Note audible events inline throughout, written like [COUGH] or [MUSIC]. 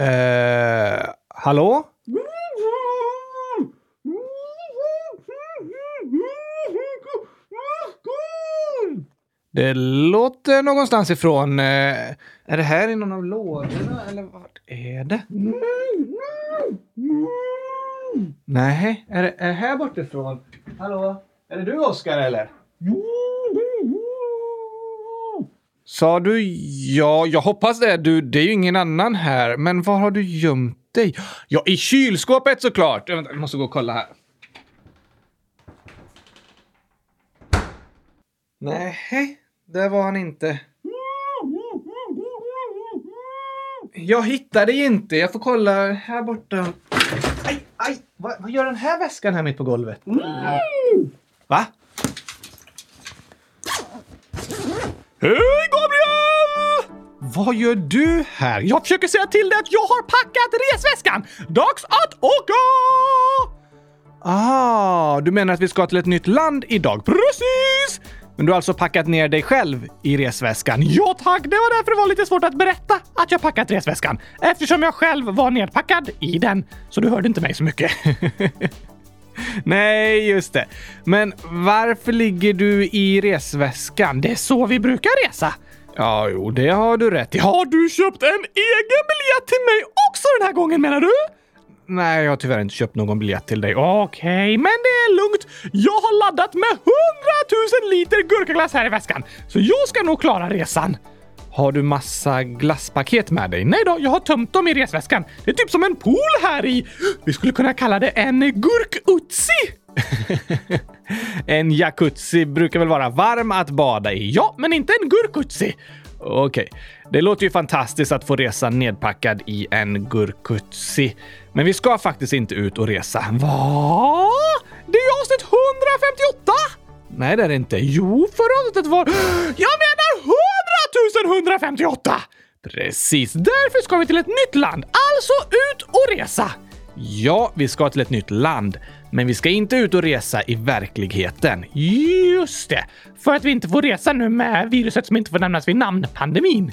Eh, hallå? Det låter någonstans ifrån. Eh, är det här i någon av lådorna eller vart är det? Nej, är det, är det här bortifrån? Hallå? Är det du Oskar eller? Sa du ja? Jag hoppas det. Du, det är ju ingen annan här. Men var har du gömt dig? Ja, i kylskåpet såklart. Vänta, jag måste gå och kolla här. Nej, där var han inte. Jag hittar dig inte. Jag får kolla här borta. Aj, aj! Vad, vad gör den här väskan här mitt på golvet? Va? Hej Gabriel! Vad gör du här? Jag försöker säga till dig att jag har packat resväskan! Dags att åka! Ah, du menar att vi ska till ett nytt land idag? Precis! Men du har alltså packat ner dig själv i resväskan? Ja tack, det var därför det var lite svårt att berätta att jag packat resväskan. Eftersom jag själv var nedpackad i den. Så du hörde inte mig så mycket. [LAUGHS] [LAUGHS] Nej, just det. Men varför ligger du i resväskan? Det är så vi brukar resa. Ja, jo, det har du rätt i. Har du köpt en egen biljett till mig också den här gången menar du? Nej, jag har tyvärr inte köpt någon biljett till dig. Okej, okay, men det är lugnt. Jag har laddat med 100 000 liter gurkaglass här i väskan, så jag ska nog klara resan. Har du massa glasspaket med dig? Nej då, jag har tömt dem i resväskan. Det är typ som en pool här i. Vi skulle kunna kalla det en gurkutsi. [LAUGHS] en jacuzzi brukar väl vara varm att bada i? Ja, men inte en gurkutsi. Okej, okay. det låter ju fantastiskt att få resa nedpackad i en gurkutsi. Men vi ska faktiskt inte ut och resa. Va? Det är ju avsnitt 158! Nej, det är det inte. Jo, förra avsnittet var... [GASPS] Jag menar 100 158! Precis, därför ska vi till ett nytt land. Alltså ut och resa! Ja, vi ska till ett nytt land. Men vi ska inte ut och resa i verkligheten. Just det! För att vi inte får resa nu med viruset som inte får nämnas vid namn, pandemin.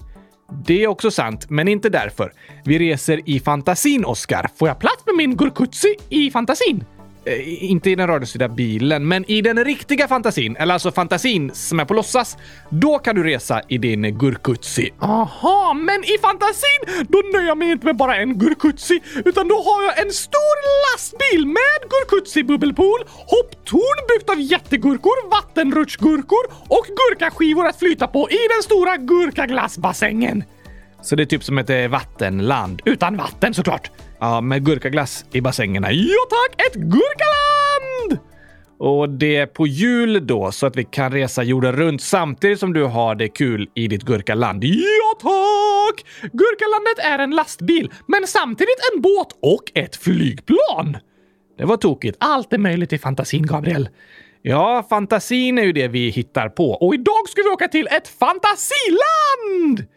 Det är också sant, men inte därför. Vi reser i fantasin, Oscar. Får jag plats med min gurkutsi i fantasin? Eh, inte i den radiostyrda bilen, men i den riktiga fantasin, eller alltså fantasin som är på låtsas, då kan du resa i din gurkutsi. Aha, men i fantasin, då nöjer jag mig inte med bara en gurkutsi, utan då har jag en stor lastbil med gurkutsi bubbelpool, hopptorn byggt av jättegurkor, vattenrutschgurkor och gurkaskivor att flyta på i den stora gurkaglassbassängen. Så det är typ som ett eh, vattenland. Utan vatten såklart. Ja, med gurkaglass i bassängerna. Ja tack! Ett gurkaland! Och det är på jul då, så att vi kan resa jorden runt samtidigt som du har det kul i ditt gurkaland. Ja tack! Gurkalandet är en lastbil, men samtidigt en båt och ett flygplan. Det var tokigt. Allt är möjligt i fantasin, Gabriel. Ja, fantasin är ju det vi hittar på. Och idag ska vi åka till ett fantasiland!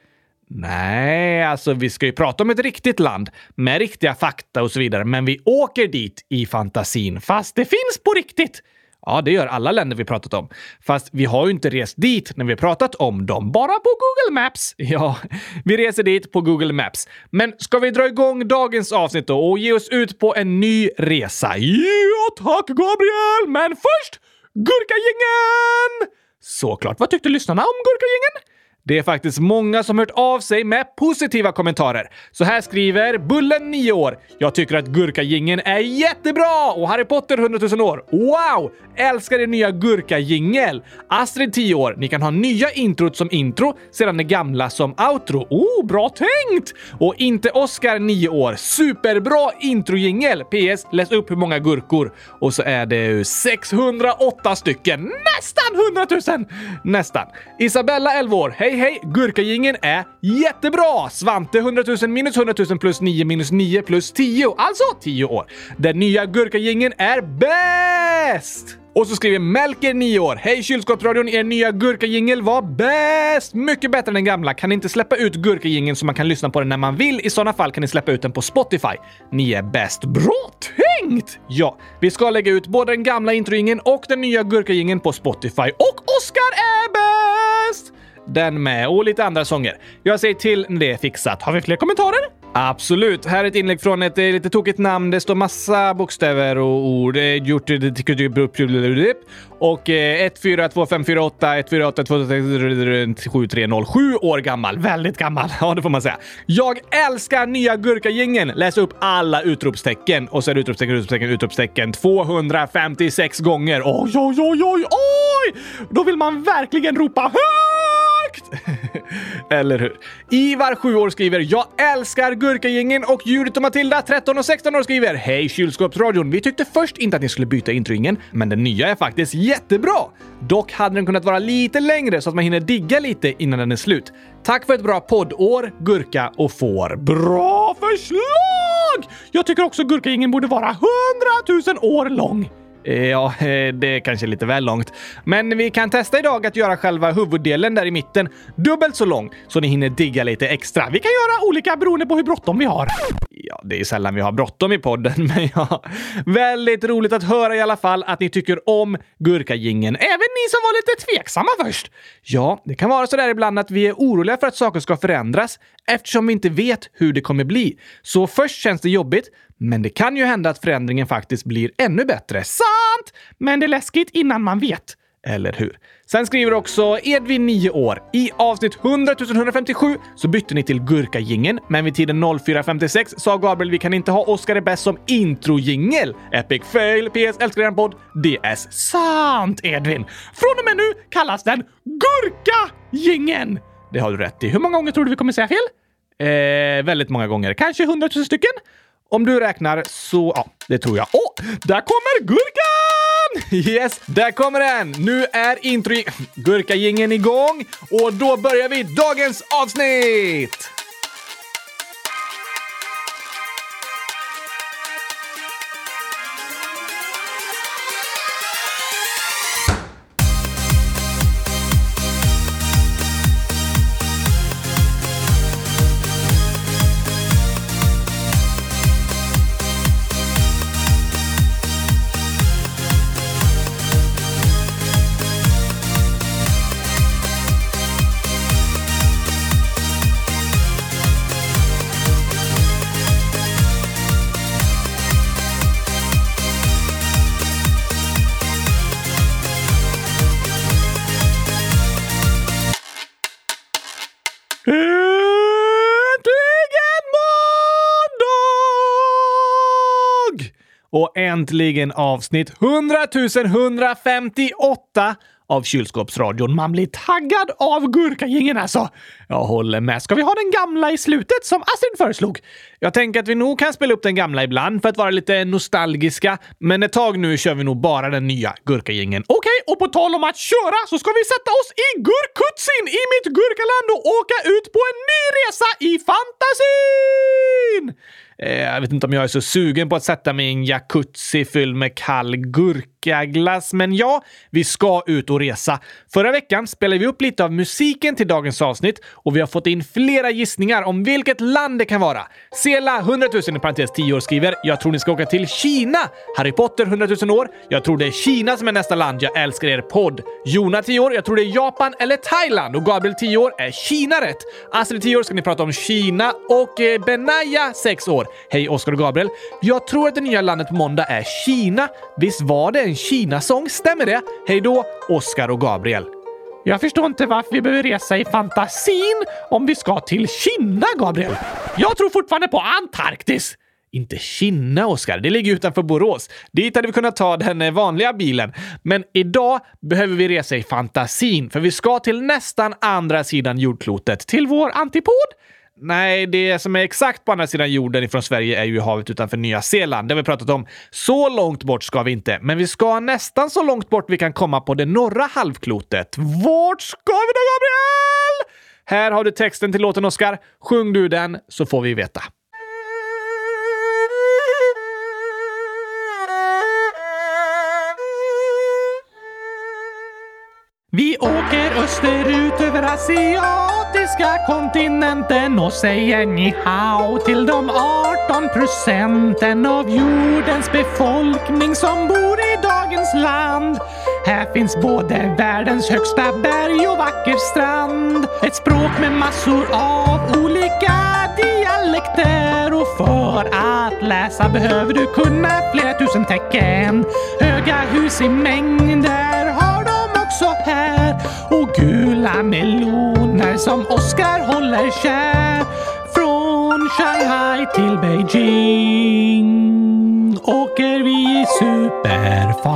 Nej, alltså vi ska ju prata om ett riktigt land med riktiga fakta och så vidare, men vi åker dit i fantasin. Fast det finns på riktigt! Ja, det gör alla länder vi pratat om. Fast vi har ju inte rest dit när vi pratat om dem, bara på Google Maps. [LAUGHS] Ja, vi reser dit på Google Maps. Men ska vi dra igång dagens avsnitt då och ge oss ut på en ny resa? Ja, tack Gabriel! Men först Gurkagängen! Såklart. Vad tyckte lyssnarna om Gurkagängen? Det är faktiskt många som hört av sig med positiva kommentarer. Så här skriver Bullen 9 år. Jag tycker att Gurkagingen är jättebra och Harry Potter 100 000 år. Wow! Älskar er nya Gurkajingel. Astrid 10 år. Ni kan ha nya introt som intro, sedan det gamla som outro. Oh, bra tänkt! Och inte Oscar 9 år. Superbra introjingel. PS. Läs upp hur många gurkor. Och så är det 608 stycken. Nästan 100 000! Nästan. Isabella 11 år. Hej hej hej! Gurkagingen är jättebra! Svante 100 000 minus 100 000 plus 9 minus 9 plus 10, alltså 10 år. Den nya Gurkagingen är bäst! Och så skriver Melker 9 år. Hej kylskåpsradion, er nya gurkajingel var bäst! Mycket bättre än den gamla. Kan ni inte släppa ut gurkajingeln så man kan lyssna på den när man vill? I sådana fall kan ni släppa ut den på Spotify. Ni är bäst. Bra tänkt! Ja, vi ska lägga ut både den gamla introjingeln och den nya gurkajingeln på Spotify. Och Oscar är bäst! Den med och lite andra sånger. Jag säger till när det är fixat. Har vi fler kommentarer? Absolut. Här är ett inlägg från ett eh, lite tokigt namn. Det står massa bokstäver och ord. Gjort och eh, 142548 148 7307 år gammal. Väldigt gammal. [LAUGHS] Ja, det får man säga. Jag älskar nya Gurkagängen. Läs upp alla utropstecken och så är det utropstecken, utropstecken, utropstecken 256 gånger. Oj, oj, oj, oj, oj! Då vill man verkligen ropa Exakt. [LAUGHS] Eller hur? Ivar, 7 år, skriver “Jag älskar Gurkagängen” och Judith och Matilda, 13 och 16 år, skriver “Hej kylskåpsradion! Vi tyckte först inte att ni skulle byta introingen, men den nya är faktiskt jättebra! Dock hade den kunnat vara lite längre så att man hinner digga lite innan den är slut. Tack för ett bra poddår, gurka och får. Bra förslag! Jag tycker också Gurkagängen borde vara 100 000 år lång. Ja, eh, det är kanske lite väl långt. Men vi kan testa idag att göra själva huvuddelen där i mitten dubbelt så lång så ni hinner digga lite extra. Vi kan göra olika beroende på hur bråttom vi har. Ja, det är sällan vi har bråttom i podden, [LAUGHS] men ja. Väldigt roligt att höra i alla fall att ni tycker om Gurkagingen. Även ni som var lite tveksamma först. Ja, det kan vara så där ibland att vi är oroliga för att saker ska förändras eftersom vi inte vet hur det kommer bli. Så först känns det jobbigt, men det kan ju hända att förändringen faktiskt blir ännu bättre. Sant! Men det är läskigt innan man vet. Eller hur? Sen skriver också Edvin, 9 år. I avsnitt 100 157 så bytte ni till Gurkagingen, men vid tiden 04.56 sa Gabriel vi kan inte ha Oscar är bäst som introjingel. Epic fail. PS. Älskar er podd. DS. Sant, Edvin. Från och med nu kallas den Gurkagingen. Det har du rätt i. Hur många gånger tror du vi kommer säga fel? Eh, väldigt många gånger. Kanske 100 000 stycken? Om du räknar så... Ja, det tror jag. Åh! Oh, där kommer gurkan! [LAUGHS] Yes, där kommer den! Nu är intro... Gurkagingen igång och då börjar vi dagens avsnitt! Och äntligen avsnitt 100 158 av Kylskåpsradion. Man blir taggad av Gurkagängen alltså. Jag håller med. Ska vi ha den gamla i slutet som Astrid föreslog? Jag tänker att vi nog kan spela upp den gamla ibland för att vara lite nostalgiska, men ett tag nu kör vi nog bara den nya Gurkagängen. Okej, okay, och på tal om att köra så ska vi sätta oss i Gurkutsin i mitt Gurkaland och åka ut på en ny resa i fantasin! Eh, jag vet inte om jag är så sugen på att sätta mig i en jacuzzi fylld med kall gurka glass, men ja, vi ska ut och resa. Förra veckan spelade vi upp lite av musiken till dagens avsnitt och vi har fått in flera gissningar om vilket land det kan vara. Sela 100 000 i parentes 10 år skriver “Jag tror ni ska åka till Kina”. Harry Potter 100 000 år “Jag tror det är Kina som är nästa land. Jag älskar er podd”. Jona 10 år “Jag tror det är Japan eller Thailand” och Gabriel 10 år “Är Kina rätt?” Astrid 10 år ska ni prata om Kina och eh, Benaya 6 år “Hej Oskar och Gabriel. Jag tror att det nya landet på måndag är Kina. Visst var det en Kina-sång? Stämmer det? Hej då, Oskar och Gabriel. Jag förstår inte varför vi behöver resa i fantasin om vi ska till Kina, Gabriel. Jag tror fortfarande på Antarktis. Inte Kina, Oskar. Det ligger utanför Borås. Dit hade vi kunnat ta den eh, vanliga bilen. Men idag behöver vi resa i fantasin, för vi ska till nästan andra sidan jordklotet. Till vår antipod. Nej, det som är exakt på andra sidan jorden ifrån Sverige är ju havet utanför Nya Zeeland. Det har vi pratat om. Så långt bort ska vi inte, men vi ska nästan så långt bort vi kan komma på det norra halvklotet. Vart ska vi då, Gabriel? Här har du texten till låten, Oskar. Sjung du den så får vi veta. Vi åker österut över asiatiska kontinenten och säger ni hao till de 18 procenten av jordens befolkning som bor i dagens land. Här finns både världens högsta berg och vacker strand. Ett språk med massor av olika dialekter Och för att läsa behöver du kunna flera tusen tecken. Höga hus i mängder gula meloner som Oskar håller kär. Från Shanghai till Beijing åker vi i superfart.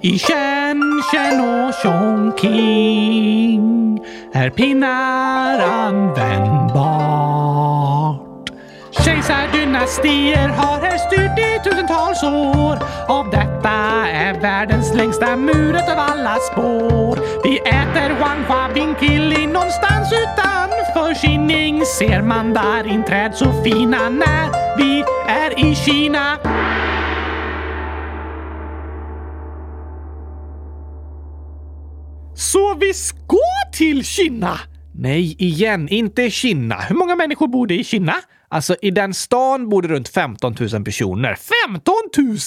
I Shenzhen och Chongqing är pinnar användbart. Kejsardynastier har här styrt i tusentals år. Av detta är världens längsta muret av alla spår. Vi äter Wanhua Binkili någonstans utanför Kinning. Ser mandarinträd så fina när vi är i Kina. Så vi ska till Kina? Nej, igen, inte Kina. Hur många människor bor det i Kina? Alltså, i den stan bor det runt 15 000 personer. 15 000?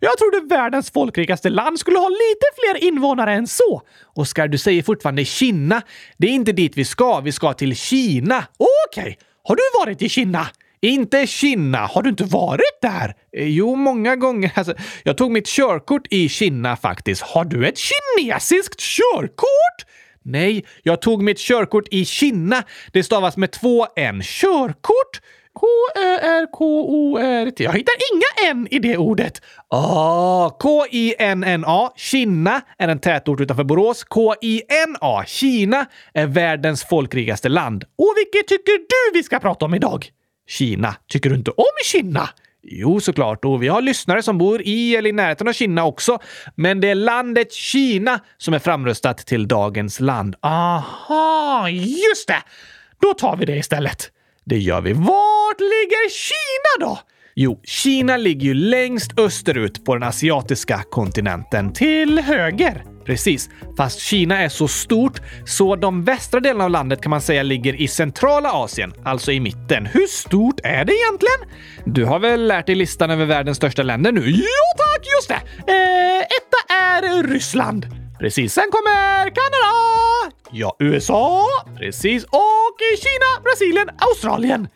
Jag trodde världens folkrikaste land skulle ha lite fler invånare än så. Oskar, du säger fortfarande Kina. Det är inte dit vi ska. Vi ska till Kina. Okej, okay. har du varit i Kina? Inte Kina. Har du inte varit där? Eh, jo, många gånger. [LAUGHS] Alltså, jag tog mitt körkort i Kina faktiskt. Har du ett kinesiskt körkort? Nej, jag tog mitt körkort i Kina. Det stavas med två N. Körkort? K-Ö-R-K-O-R-T. Jag hittar inga N i det ordet. Ah, K-I-N-N-A. Kina är en tätort utanför Borås. K-I-N-A. Kina är världens folkrikaste land. Och vilket tycker du vi ska prata om idag? Kina. Tycker du inte om Kina? Jo, såklart. Och vi har lyssnare som bor i eller i närheten av Kina också. Men det är landet Kina som är framröstat till dagens land. Aha, just det! Då tar vi det istället. Det gör vi. Vart ligger Kina då? Jo, Kina ligger ju längst österut på den asiatiska kontinenten. Till höger. Precis, fast Kina är så stort så de västra delarna av landet kan man säga ligger i centrala Asien, alltså i mitten. Hur stort är det egentligen? Du har väl lärt dig listan över världens största länder nu? Ja tack, just det! Eh, etta är Ryssland. Precis, sen kommer Kanada! Ja, USA. Precis, och Kina, Brasilien, Australien.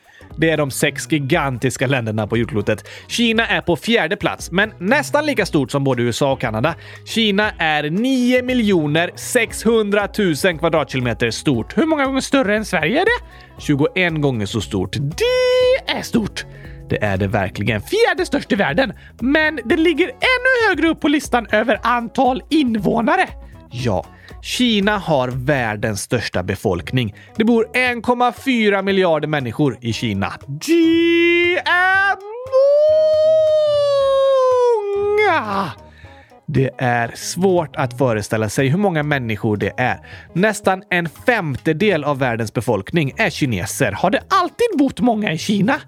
Det är de sex gigantiska länderna på jordklotet. Kina är på fjärde plats, men nästan lika stort som både USA och Kanada. Kina är 9 miljoner 600 000 kvadratkilometer stort. Hur många gånger större än Sverige är det? 21 gånger så stort. Det är stort! Det är det verkligen. Fjärde störst i världen, men det ligger ännu högre upp på listan över antal invånare. Ja, Kina har världens största befolkning. Det bor 1,4 miljarder människor i Kina. Det är många! Det är svårt att föreställa sig hur många människor det är. Nästan en femtedel av världens befolkning är kineser. Har det alltid bott många i Kina?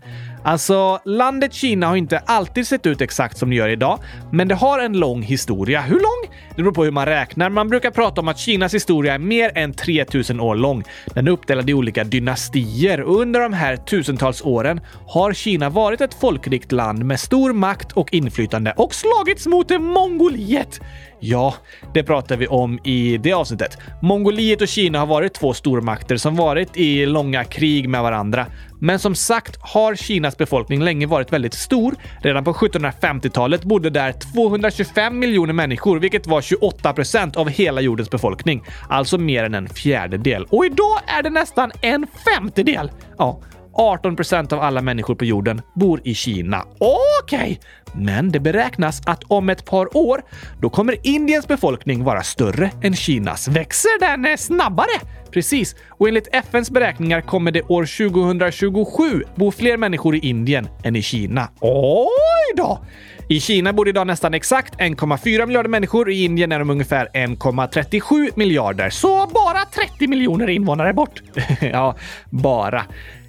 Alltså, landet Kina har inte alltid sett ut exakt som det gör idag, men det har en lång historia. Hur lång? Det beror på hur man räknar. Man brukar prata om att Kinas historia är mer än 3000 år lång. Den är uppdelad i olika dynastier och under de här tusentals åren har Kina varit ett folkrikt land med stor makt och inflytande och slagits mot Mongoliet. Ja, det pratar vi om i det avsnittet. Mongoliet och Kina har varit två stormakter som varit i långa krig med varandra. Men som sagt har Kinas befolkning länge varit väldigt stor. Redan på 1750-talet bodde där 225 miljoner människor, vilket var 28 procent av hela jordens befolkning. Alltså mer än en fjärdedel. Och idag är det nästan en femtedel! Ja, 18 procent av alla människor på jorden bor i Kina. Okej! Okay. Men det beräknas att om ett par år, då kommer Indiens befolkning vara större än Kinas. Växer den eh, snabbare? Precis, och enligt FNs beräkningar kommer det år 2027 bo fler människor i Indien än i Kina. Oj då! I Kina bor idag nästan exakt 1,4 miljarder människor. I Indien är de ungefär 1,37 miljarder. Så bara 30 miljoner invånare bort. [LAUGHS] ja, bara.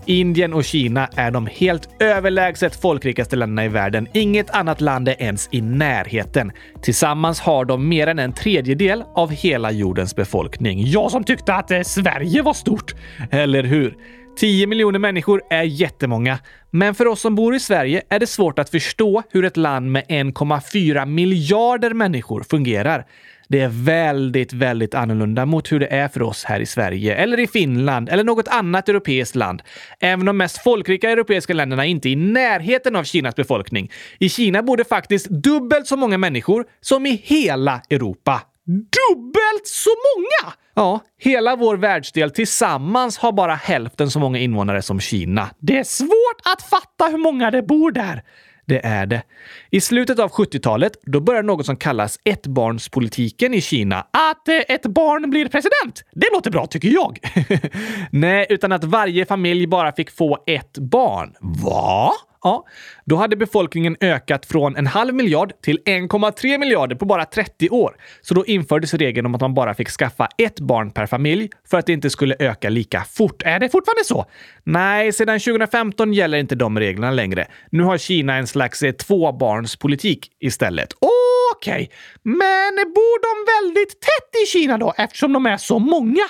Indien och Kina är de helt överlägset folkrikaste länderna i världen. Inget annat land är ens i närheten. Tillsammans har de mer än en tredjedel av hela jordens befolkning. Jag som tyckte att eh, Sverige var stort. Eller hur? 10 miljoner människor är jättemånga, men för oss som bor i Sverige är det svårt att förstå hur ett land med 1,4 miljarder människor fungerar. Det är väldigt, väldigt annorlunda mot hur det är för oss här i Sverige, eller i Finland, eller något annat europeiskt land. Även de mest folkrika europeiska länderna är inte i närheten av Kinas befolkning. I Kina bor det faktiskt dubbelt så många människor som i hela Europa. Dubbelt så många! Ja, hela vår världsdel tillsammans har bara hälften så många invånare som Kina. Det är svårt att fatta hur många det bor där. Det är det. I slutet av 70-talet då började något som kallas ettbarnspolitiken i Kina. Att eh, ett barn blir president, det låter bra tycker jag. [LAUGHS] Nej, utan att varje familj bara fick få ett barn. Va? Ja, då hade befolkningen ökat från en halv miljard till 1,3 miljarder på bara 30 år. Så då infördes regeln om att man bara fick skaffa ett barn per familj för att det inte skulle öka lika fort. Är det fortfarande så? Nej, sedan 2015 gäller inte de reglerna längre. Nu har Kina en slags eh, tvåbarnspolitik istället. Okej, okay. men bor de väldigt tätt i Kina då eftersom de är så många?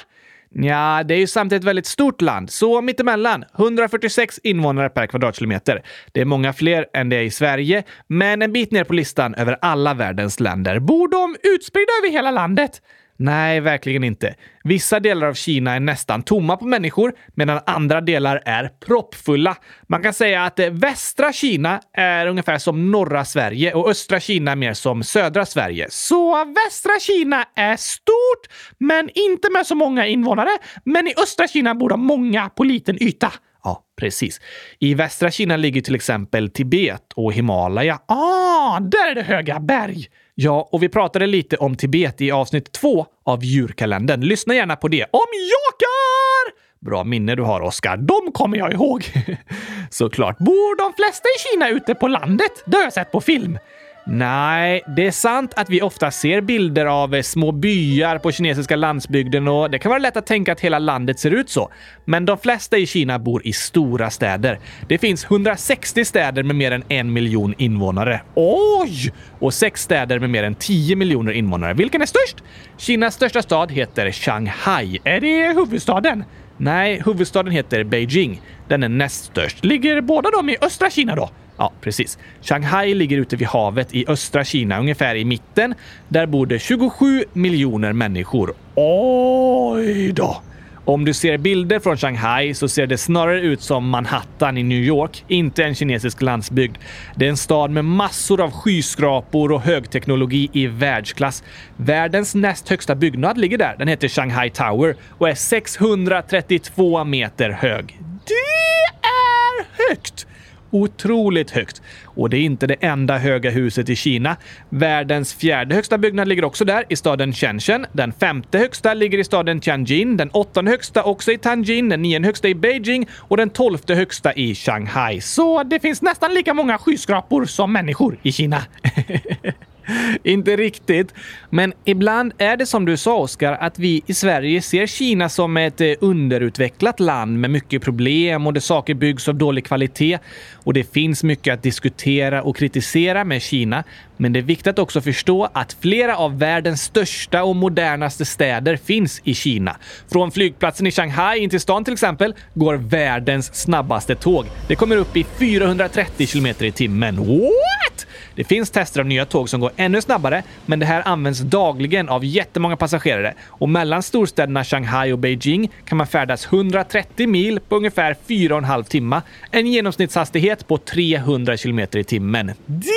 Ja, det är ju samtidigt ett väldigt stort land, så mittemellan 146 invånare per kvadratkilometer. Det är många fler än det är i Sverige, men en bit ner på listan över alla världens länder. Bor de utspridda över hela landet? Nej, verkligen inte. Vissa delar av Kina är nästan tomma på människor medan andra delar är proppfulla. Man kan säga att eh, västra Kina är ungefär som norra Sverige och östra Kina mer som södra Sverige. Så västra Kina är stort, men inte med så många invånare. Men i östra Kina bor de många på liten yta. Ja, precis. I västra Kina ligger till exempel Tibet och Himalaya. Ah, där är det höga berg! Ja, och vi pratade lite om Tibet i avsnitt två av djurkalendern. Lyssna gärna på det. Om jakar! Bra minne du har, Oskar. De kommer jag ihåg. [LAUGHS] Såklart. Bor de flesta i Kina ute på landet? Det har jag sett på film. Nej, det är sant att vi ofta ser bilder av eh, små byar på kinesiska landsbygden och det kan vara lätt att tänka att hela landet ser ut så. Men de flesta i Kina bor i stora städer. Det finns 160 städer med mer än en miljon invånare. Oj! Och sex städer med mer än 10 miljoner invånare. Vilken är störst? Kinas största stad heter Shanghai. Är det huvudstaden? Nej, huvudstaden heter Beijing. Den är näst störst. Ligger båda de i östra Kina då? Ja, precis. Shanghai ligger ute vid havet i östra Kina, ungefär i mitten. Där bor det 27 miljoner människor. Oj då! Om du ser bilder från Shanghai så ser det snarare ut som Manhattan i New York, inte en kinesisk landsbygd. Det är en stad med massor av skyskrapor och högteknologi i världsklass. Världens näst högsta byggnad ligger där. Den heter Shanghai Tower och är 632 meter hög. Det är högt! Otroligt högt. Och det är inte det enda höga huset i Kina. Världens fjärde högsta byggnad ligger också där, i staden Shenzhen. Den femte högsta ligger i staden Tianjin. Den åttonde högsta också i Tianjin. Den nionde högsta i Beijing och den tolfte högsta i Shanghai. Så det finns nästan lika många skyskrapor som människor i Kina. [LAUGHS] [LAUGHS] Inte riktigt. Men ibland är det som du sa, Oskar, att vi i Sverige ser Kina som ett eh, underutvecklat land med mycket problem och där saker byggs av dålig kvalitet. Och det finns mycket att diskutera och kritisera med Kina. Men det är viktigt att också förstå att flera av världens största och modernaste städer finns i Kina. Från flygplatsen i Shanghai in till stan till exempel går världens snabbaste tåg. Det kommer upp i 430 kilometer i timmen. What? Det finns tester av nya tåg som går ännu snabbare, men det här används dagligen av jättemånga passagerare och mellan storstäderna Shanghai och Beijing kan man färdas 130 mil på ungefär 4,5 timmar. En genomsnittshastighet på 300 kilometer i timmen. Det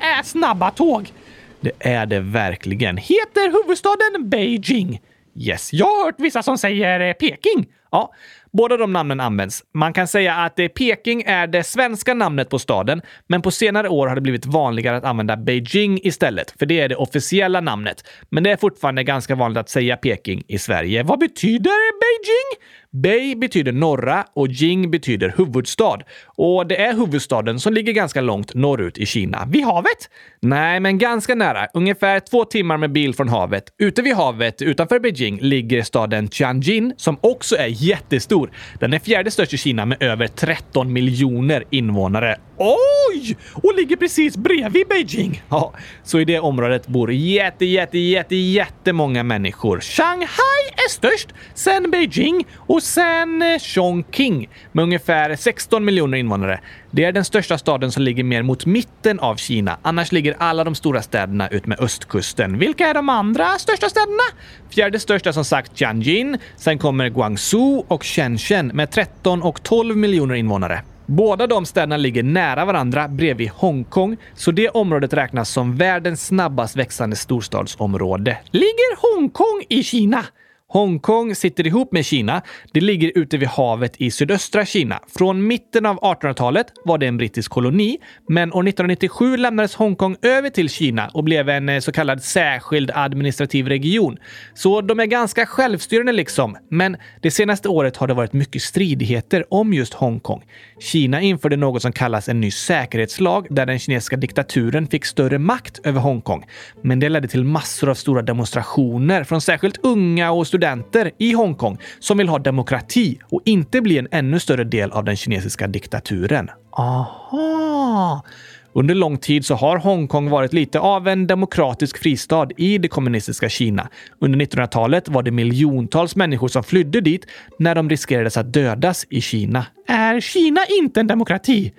är snabba tåg! Det är det verkligen. Heter huvudstaden Beijing? Yes. Jag har hört vissa som säger eh, Peking. Ja, Båda de namnen används. Man kan säga att eh, Peking är det svenska namnet på staden, men på senare år har det blivit vanligare att använda Beijing istället, för det är det officiella namnet. Men det är fortfarande ganska vanligt att säga Peking i Sverige. Vad betyder Beijing? Bei betyder norra och Jing betyder huvudstad. Och det är huvudstaden som ligger ganska långt norrut i Kina. Vid havet? Nej, men ganska nära. Ungefär två timmar med bil från havet. Ute vid havet, utanför Beijing, ligger staden Tianjin som också är jättestor. Den är fjärde störst i Kina med över 13 miljoner invånare. Oj! Och ligger precis bredvid Beijing. Ja, så i det området bor jätte, jätte, jätte, jättemånga människor. Shanghai är störst, sen Beijing och och sen eh, Chongqing med ungefär 16 miljoner invånare. Det är den största staden som ligger mer mot mitten av Kina. Annars ligger alla de stora städerna ut med östkusten. Vilka är de andra största städerna? Fjärde största som sagt Tianjin. Sen kommer Guangzhou och Shenzhen med 13 och 12 miljoner invånare. Båda de städerna ligger nära varandra bredvid Hongkong, så det området räknas som världens snabbast växande storstadsområde. Ligger Hongkong i Kina? Hongkong sitter ihop med Kina. Det ligger ute vid havet i sydöstra Kina. Från mitten av 1800-talet var det en brittisk koloni, men år 1997 lämnades Hongkong över till Kina och blev en eh, så kallad särskild administrativ region. Så de är ganska självstyrande liksom. Men det senaste året har det varit mycket stridigheter om just Hongkong. Kina införde något som kallas en ny säkerhetslag där den kinesiska diktaturen fick större makt över Hongkong. Men det ledde till massor av stora demonstrationer från särskilt unga och studenter i Hongkong som vill ha demokrati och inte bli en ännu större del av den kinesiska diktaturen. Aha! Under lång tid så har Hongkong varit lite av en demokratisk fristad i det kommunistiska Kina. Under 1900-talet var det miljontals människor som flydde dit när de riskerades att dödas i Kina. Är Kina inte en demokrati?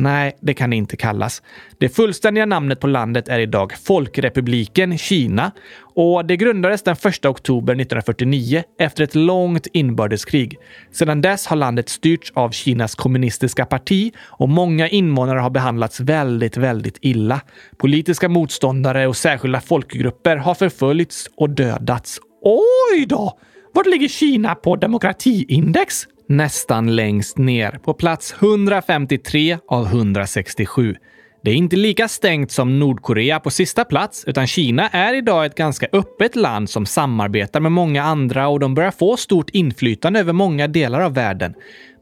Nej, det kan det inte kallas. Det fullständiga namnet på landet är idag Folkrepubliken Kina och det grundades den 1 oktober 1949 efter ett långt inbördeskrig. Sedan dess har landet styrts av Kinas kommunistiska parti och många invånare har behandlats väldigt, väldigt illa. Politiska motståndare och särskilda folkgrupper har förföljts och dödats. Oj då! Var ligger Kina på demokratiindex? Nästan längst ner på plats 153 av 167. Det är inte lika stängt som Nordkorea på sista plats, utan Kina är idag ett ganska öppet land som samarbetar med många andra och de börjar få stort inflytande över många delar av världen.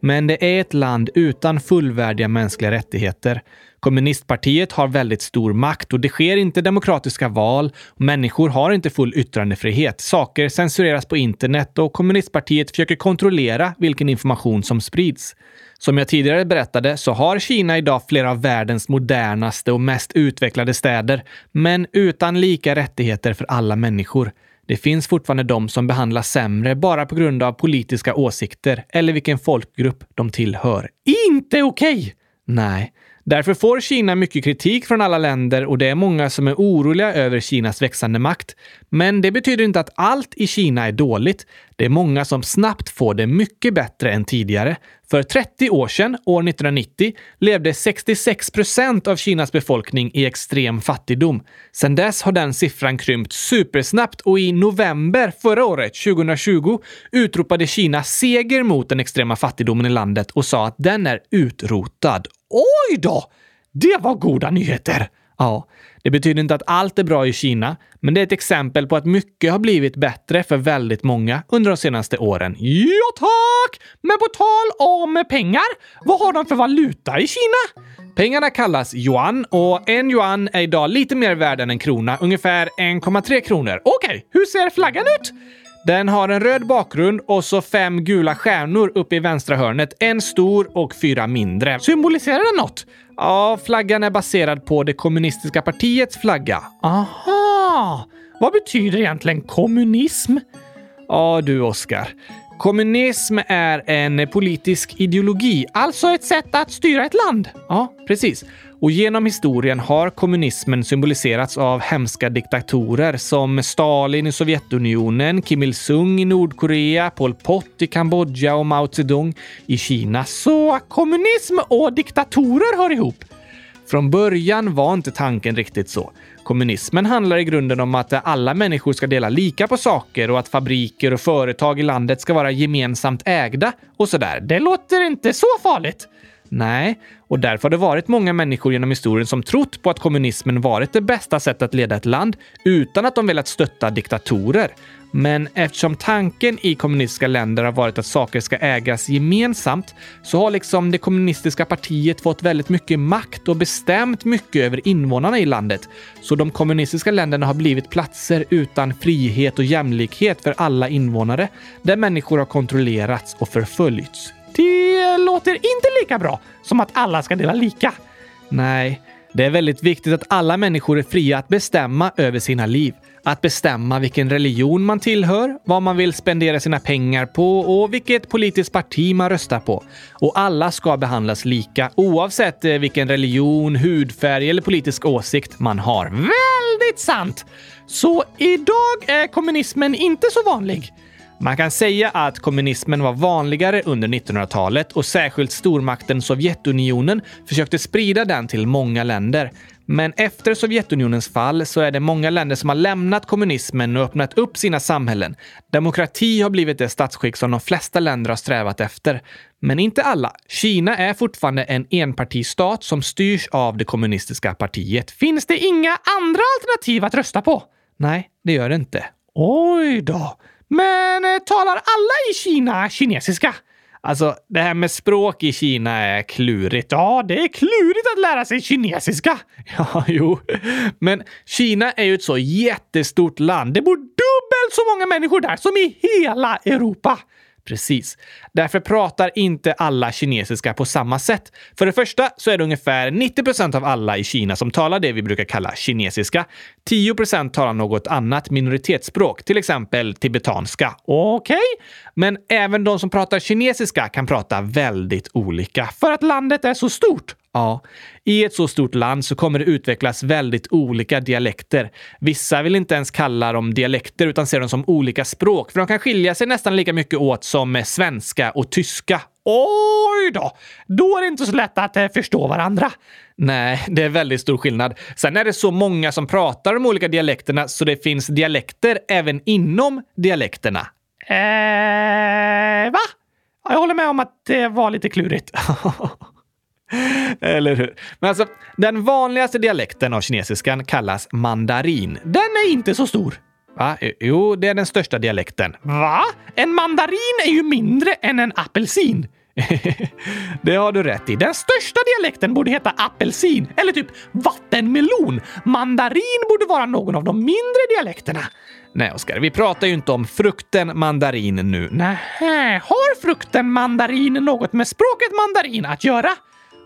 Men det är ett land utan fullvärdiga mänskliga rättigheter. Kommunistpartiet har väldigt stor makt och det sker inte demokratiska val. Människor har inte full yttrandefrihet. Saker censureras på internet och kommunistpartiet försöker kontrollera vilken information som sprids. Som jag tidigare berättade så har Kina idag flera av världens modernaste och mest utvecklade städer, men utan lika rättigheter för alla människor. Det finns fortfarande de som behandlas sämre bara på grund av politiska åsikter eller vilken folkgrupp de tillhör. Inte okej! Okay. Nej. Därför får Kina mycket kritik från alla länder och det är många som är oroliga över Kinas växande makt. Men det betyder inte att allt i Kina är dåligt. Det är många som snabbt får det mycket bättre än tidigare. För 30 år sedan, år 1990, levde 66 procent av Kinas befolkning i extrem fattigdom. Sedan dess har den siffran krympt supersnabbt och i november förra året, 2020, utropade Kina seger mot den extrema fattigdomen i landet och sa att den är utrotad. Oj då! Det var goda nyheter! Ja, det betyder inte att allt är bra i Kina, men det är ett exempel på att mycket har blivit bättre för väldigt många under de senaste åren. Ja, tack! Men på tal om pengar, vad har de för valuta i Kina? Pengarna kallas yuan och en yuan är idag lite mer värd än en krona, ungefär 1,3 kronor. Okej, okay, hur ser flaggan ut? Den har en röd bakgrund och så fem gula stjärnor uppe i vänstra hörnet. En stor och fyra mindre. Symboliserar den något? Ja, flaggan är baserad på det kommunistiska partiets flagga. Aha! Vad betyder egentligen kommunism? Ja du, Oskar. Kommunism är en politisk ideologi. Alltså ett sätt att styra ett land? Ja, precis. Och genom historien har kommunismen symboliserats av hemska diktatorer som Stalin i Sovjetunionen, Kim Il-Sung i Nordkorea, Pol Pot i Kambodja och Mao Zedong i Kina. Så kommunism och diktatorer hör ihop? Från början var inte tanken riktigt så. Kommunismen handlar i grunden om att alla människor ska dela lika på saker och att fabriker och företag i landet ska vara gemensamt ägda och sådär. Det låter inte så farligt. Nej, och därför har det varit många människor genom historien som trott på att kommunismen varit det bästa sättet att leda ett land utan att de velat stötta diktatorer. Men eftersom tanken i kommunistiska länder har varit att saker ska ägas gemensamt så har liksom det kommunistiska partiet fått väldigt mycket makt och bestämt mycket över invånarna i landet. Så de kommunistiska länderna har blivit platser utan frihet och jämlikhet för alla invånare, där människor har kontrollerats och förföljts. Det låter inte lika bra som att alla ska dela lika. Nej, det är väldigt viktigt att alla människor är fria att bestämma över sina liv. att bestämma vilken religion man tillhör, vad man vill spendera sina pengar på och vilket politiskt parti man röstar på. Och alla ska behandlas lika oavsett eh, vilken religion, hudfärg eller politisk åsikt man har. Väldigt sant! Så idag är kommunismen inte så vanlig. Man kan säga att kommunismen var vanligare under 1900-talet och särskilt stormakten Sovjetunionen försökte sprida den till många länder. Men efter Sovjetunionens fall så är det många länder som har lämnat kommunismen och öppnat upp sina samhällen. Demokrati har blivit det statsskick som de flesta länder har strävat efter. Men inte alla. Kina är fortfarande en enpartistat som styrs av det kommunistiska partiet. Finns det inga andra alternativ att rösta på? Nej, det gör det inte. Oj då. Men eh, talar alla i Kina kinesiska? Alltså, det här med språk i Kina är klurigt. Ja, det är klurigt att lära sig kinesiska. [LAUGHS] Ja, jo. Men Kina är ju ett så jättestort land. Det bor dubbelt så många människor där som i hela Europa. Precis. Därför pratar inte alla kinesiska på samma sätt. För det första så är det ungefär 90 procent av alla i Kina som talar det vi brukar kalla kinesiska. 10 procent talar något annat minoritetsspråk, till exempel tibetanska. Okej, okay. men även de som pratar kinesiska kan prata väldigt olika. För att landet är så stort? Ja, i ett så stort land så kommer det utvecklas väldigt olika dialekter. Vissa vill inte ens kalla dem dialekter utan ser dem som olika språk, för de kan skilja sig nästan lika mycket åt som eh, svenska och tyska. Oj då! Då är det inte så lätt att eh, förstå varandra. Nej, det är väldigt stor skillnad. Sen är det så många som pratar de olika dialekterna så det finns dialekter även inom dialekterna. Eh, va? Jag håller med om att det var lite klurigt. [LAUGHS] [LAUGHS] Eller hur? Men alltså, den vanligaste dialekten av kinesiskan kallas mandarin. Den är inte så stor. Va? Jo, det är den största dialekten. Va? En mandarin är ju mindre än en apelsin. [LAUGHS] det har du rätt i. Den största dialekten borde heta apelsin eller typ vattenmelon. Mandarin borde vara någon av de mindre dialekterna. Nej, Oskar, vi pratar ju inte om frukten mandarin nu. Nej, har frukten mandarin något med språket mandarin att göra?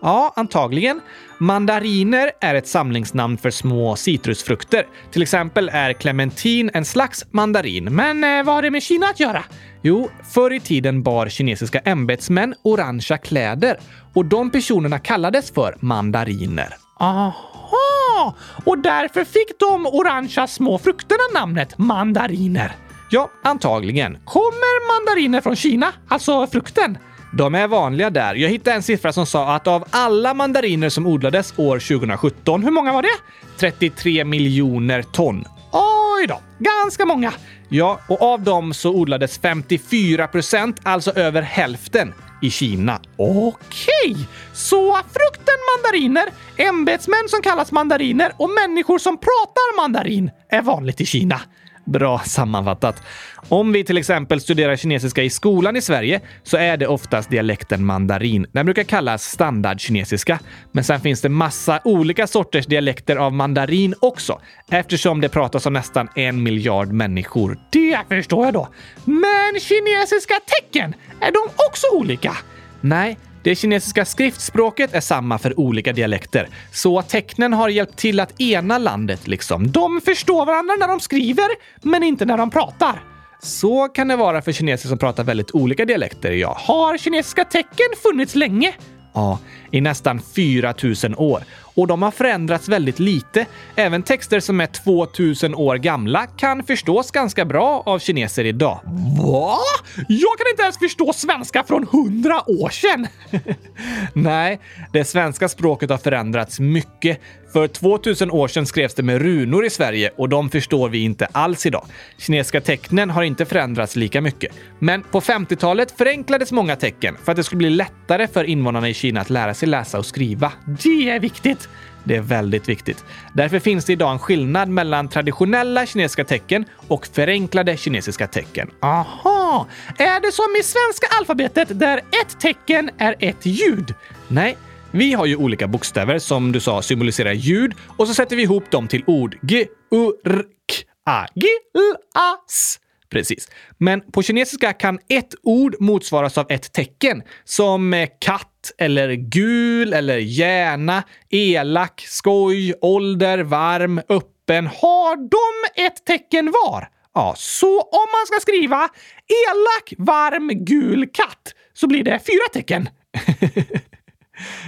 Ja, antagligen. Mandariner är ett samlingsnamn för små citrusfrukter. Till exempel är clementin en slags mandarin. Men eh, vad har det med Kina att göra? Jo, förr i tiden bar kinesiska ämbetsmän orangea kläder och de personerna kallades för mandariner. Aha! Och därför fick de orangea små frukterna namnet mandariner? Ja, antagligen. Kommer mandariner från Kina? Alltså frukten? De är vanliga där. Jag hittade en siffra som sa att av alla mandariner som odlades år 2017, hur många var det? 33 miljoner ton. Oj då, ganska många. Ja, och av dem så odlades 54 procent, alltså över hälften, i Kina. Okej, så frukten mandariner, ämbetsmän som kallas mandariner och människor som pratar mandarin är vanligt i Kina. Bra sammanfattat. Om vi till exempel studerar kinesiska i skolan i Sverige så är det oftast dialekten mandarin. Den brukar kallas standardkinesiska. Men sen finns det massa olika sorters dialekter av mandarin också eftersom det pratas om nästan en miljard människor. Det förstår jag då. Men kinesiska tecken, är de också olika? Nej, det kinesiska skriftspråket är samma för olika dialekter, så tecknen har hjälpt till att ena landet liksom. De förstår varandra när de skriver, men inte när de pratar. Så kan det vara för kineser som pratar väldigt olika dialekter, ja. Har kinesiska tecken funnits länge? Ja, i nästan 4000 år. Och de har förändrats väldigt lite. Även texter som är 2000 år gamla kan förstås ganska bra av kineser idag. Va? Jag kan inte ens förstå svenska från 100 år sedan! [LAUGHS] Nej, det svenska språket har förändrats mycket. För 2000 år sedan skrevs det med runor i Sverige och de förstår vi inte alls idag. Kinesiska tecknen har inte förändrats lika mycket. Men på 50-talet förenklades många tecken för att det skulle bli lättare för invånarna i Kina att lära sig läsa och skriva. Det är viktigt! Det är väldigt viktigt. Därför finns det idag en skillnad mellan traditionella kinesiska tecken och förenklade kinesiska tecken. Aha! Är det som i svenska alfabetet där ett tecken är ett ljud? Nej, vi har ju olika bokstäver som du sa symboliserar ljud och så sätter vi ihop dem till ord. G, U, R, K, A. G, L, A, S. Precis. Men på kinesiska kan ett ord motsvaras av ett tecken, som eh, katt eller gul eller gärna, elak, skoj, ålder, varm, öppen har de ett tecken var? Ja, så om man ska skriva elak, varm, gul katt så blir det fyra tecken. [LAUGHS]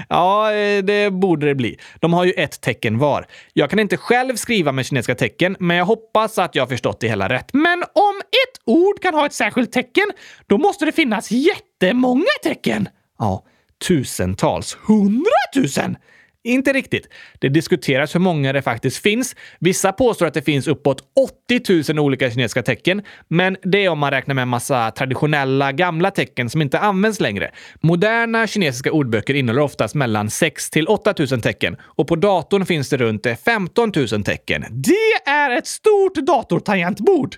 Ja, eh, det borde det bli. De har ju ett tecken var. Jag kan inte själv skriva med kinesiska tecken, men jag hoppas att jag har förstått det hela rätt. Men om ett ord kan ha ett särskilt tecken, då måste det finnas jättemånga tecken. Ja, tusentals. Hundratusen! Inte riktigt. Det diskuteras hur många det faktiskt finns. Vissa påstår att det finns uppåt 80 000 olika kinesiska tecken, men det är om man räknar med en massa traditionella gamla tecken som inte används längre. Moderna kinesiska ordböcker innehåller oftast mellan 6 till 8 000 tecken och på datorn finns det runt 15 000 tecken. Det är ett stort datortangentbord!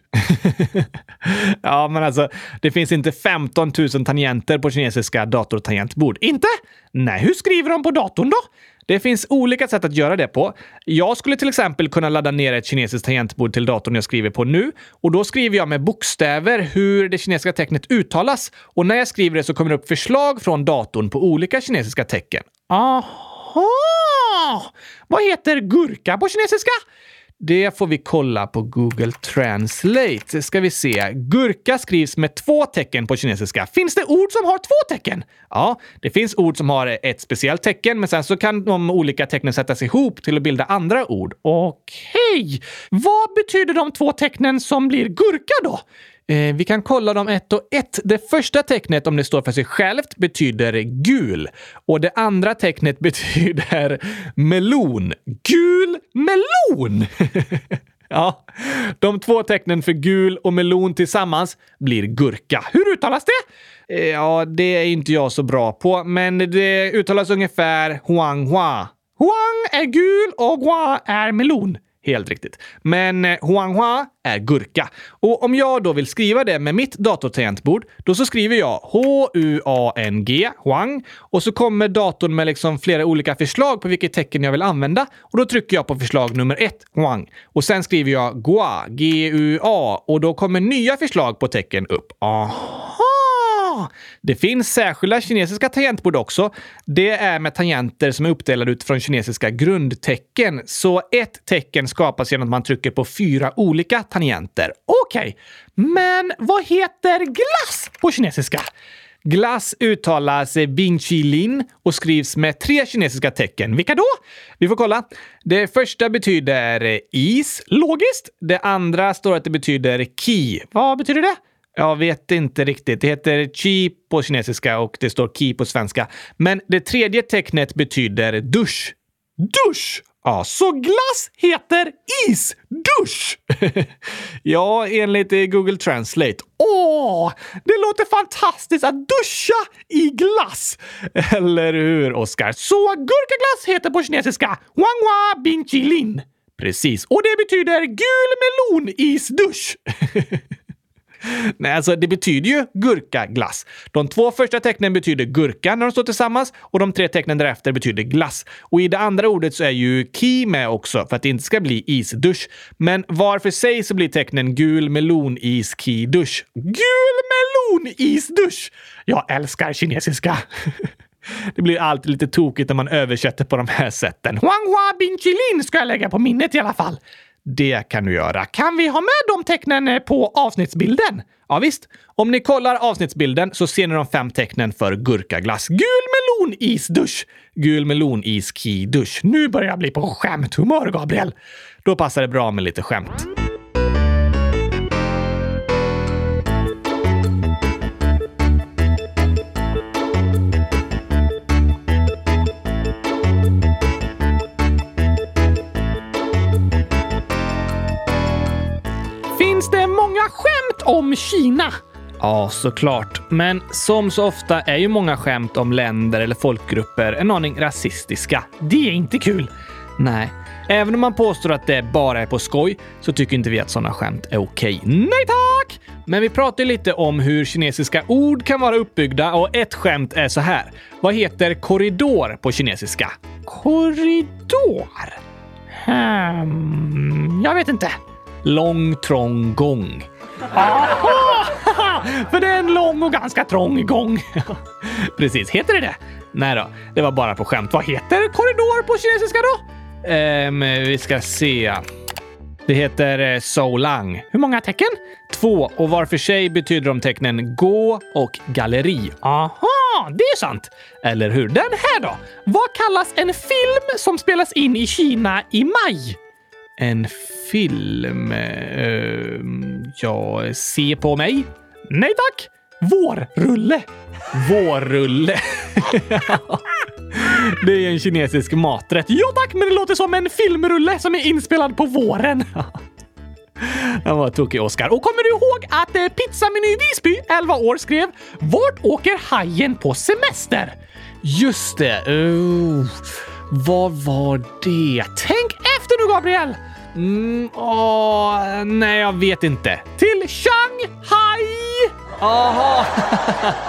[LAUGHS] ja, men alltså, det finns inte 15 000 tangenter på kinesiska datortangentbord. Inte? Nej, hur skriver de på datorn då? Det finns olika sätt att göra det på. Jag skulle till exempel kunna ladda ner ett kinesiskt tangentbord till datorn jag skriver på nu och då skriver jag med bokstäver hur det kinesiska tecknet uttalas och när jag skriver det så kommer det upp förslag från datorn på olika kinesiska tecken. Aha! Vad heter gurka på kinesiska? Det får vi kolla på Google Translate. Ska vi se. Gurka skrivs med två tecken på kinesiska. Finns det ord som har två tecken? Ja, det finns ord som har ett speciellt tecken, men sen så kan de olika tecknen sättas ihop till att bilda andra ord. Okej! Okay. Vad betyder de två tecknen som blir gurka då? Eh, vi kan kolla dem ett och ett. Det första tecknet, om det står för sig självt, betyder gul. Och det andra tecknet [LAUGHS] betyder melon. Gul melon! [LAUGHS] ja, de två tecknen för gul och melon tillsammans blir gurka. Hur uttalas det? Eh, ja, det är inte jag så bra på, men det uttalas ungefär huanghua. Huang är gul och hua är melon. Helt riktigt. Men eh, Huanghua är gurka. Och om jag då vill skriva det med mitt datortangentbord, då så skriver jag H-U-A-N-G, Huang, och så kommer datorn med liksom flera olika förslag på vilket tecken jag vill använda. Och då trycker jag på förslag nummer ett, Huang. Och sen skriver jag Gua, G-U-A, och då kommer nya förslag på tecken upp. Aha! Det finns särskilda kinesiska tangentbord också. Det är med tangenter som är uppdelade utifrån kinesiska grundtecken. Så ett tecken skapas genom att man trycker på fyra olika tangenter. Okej, okay. men vad heter glass på kinesiska? Glass uttalas Binchilin och skrivs med tre kinesiska tecken. Vilka då? Vi får kolla. Det första betyder is, logiskt. Det andra står att det betyder ki. Vad betyder det? Jag vet inte riktigt. Det heter chi på kinesiska och det står ki på svenska. Men det tredje tecknet betyder dusch. Dusch! Ja, så glass heter isdusch! [LAUGHS] ja, enligt Google Translate. Åh, det låter fantastiskt att duscha i glass! [LAUGHS] Eller hur, Oskar? Så gurkaglass heter på kinesiska Huanghua Binchilin. Precis. Och det betyder gul melonisdusch. [LAUGHS] Nej, alltså det betyder ju gurkaglass. De två första tecknen betyder gurka när de står tillsammans och de tre tecknen därefter betyder glass. Och i det andra ordet så är ju ki med också för att det inte ska bli isdusch. Men var för sig så blir tecknen gul melonis ki dusch. Gul melonisdusch! Jag älskar kinesiska. [LAUGHS] Det blir alltid lite tokigt när man översätter på de här sätten. Huanghua bin Chilin ska jag lägga på minnet i alla fall. Det kan du göra. Kan vi ha med de tecknen eh, på avsnittsbilden? Ja, visst. Om ni kollar avsnittsbilden så ser ni de fem tecknen för gurkaglass. Gul melonisdusch! Gul melonis-ki-dusch. Nu börjar jag bli på skämthumör, Gabriel. Då passar det bra med lite skämt. Om Kina. Ja, såklart. Men som så ofta är ju många skämt om länder eller folkgrupper en aning rasistiska. Det är inte kul. Nej. Även om man påstår att det bara är på skoj så tycker inte vi att sådana skämt är okej. Nej tack! Men vi pratar lite om hur kinesiska ord kan vara uppbyggda och ett skämt är så här. Vad heter korridor på kinesiska? Korridor? Hmm, jag vet inte. Lång, trång gång. [LAUGHS] För det är en lång och ganska trång gång. [LAUGHS] Precis, heter det det? Nej då, det var bara på skämt. Vad heter korridor på kinesiska då? Um, vi ska se. Det heter eh, so lang. Hur många tecken? Två och var för sig betyder de tecknen gå och galleri. Aha, det är sant. Eller hur? Den här då? Vad kallas en film som spelas in i Kina i maj? En film... Ehm, uh, ja, se på mig? Nej tack! Vårrulle. Vårrulle. [LAUGHS] det är en kinesisk maträtt. Ja tack, men det låter som en filmrulle som är inspelad på våren. [LAUGHS] Han var tokig, Oskar. Och kommer du ihåg att eh, Pizzameny Visby, 11 år, skrev “Vart åker hajen på semester?” Just det. Uh, vad var det? Tänk efter nu, Gabriel! Mm, åh, nej, jag vet inte. Till Shanghai! Aha!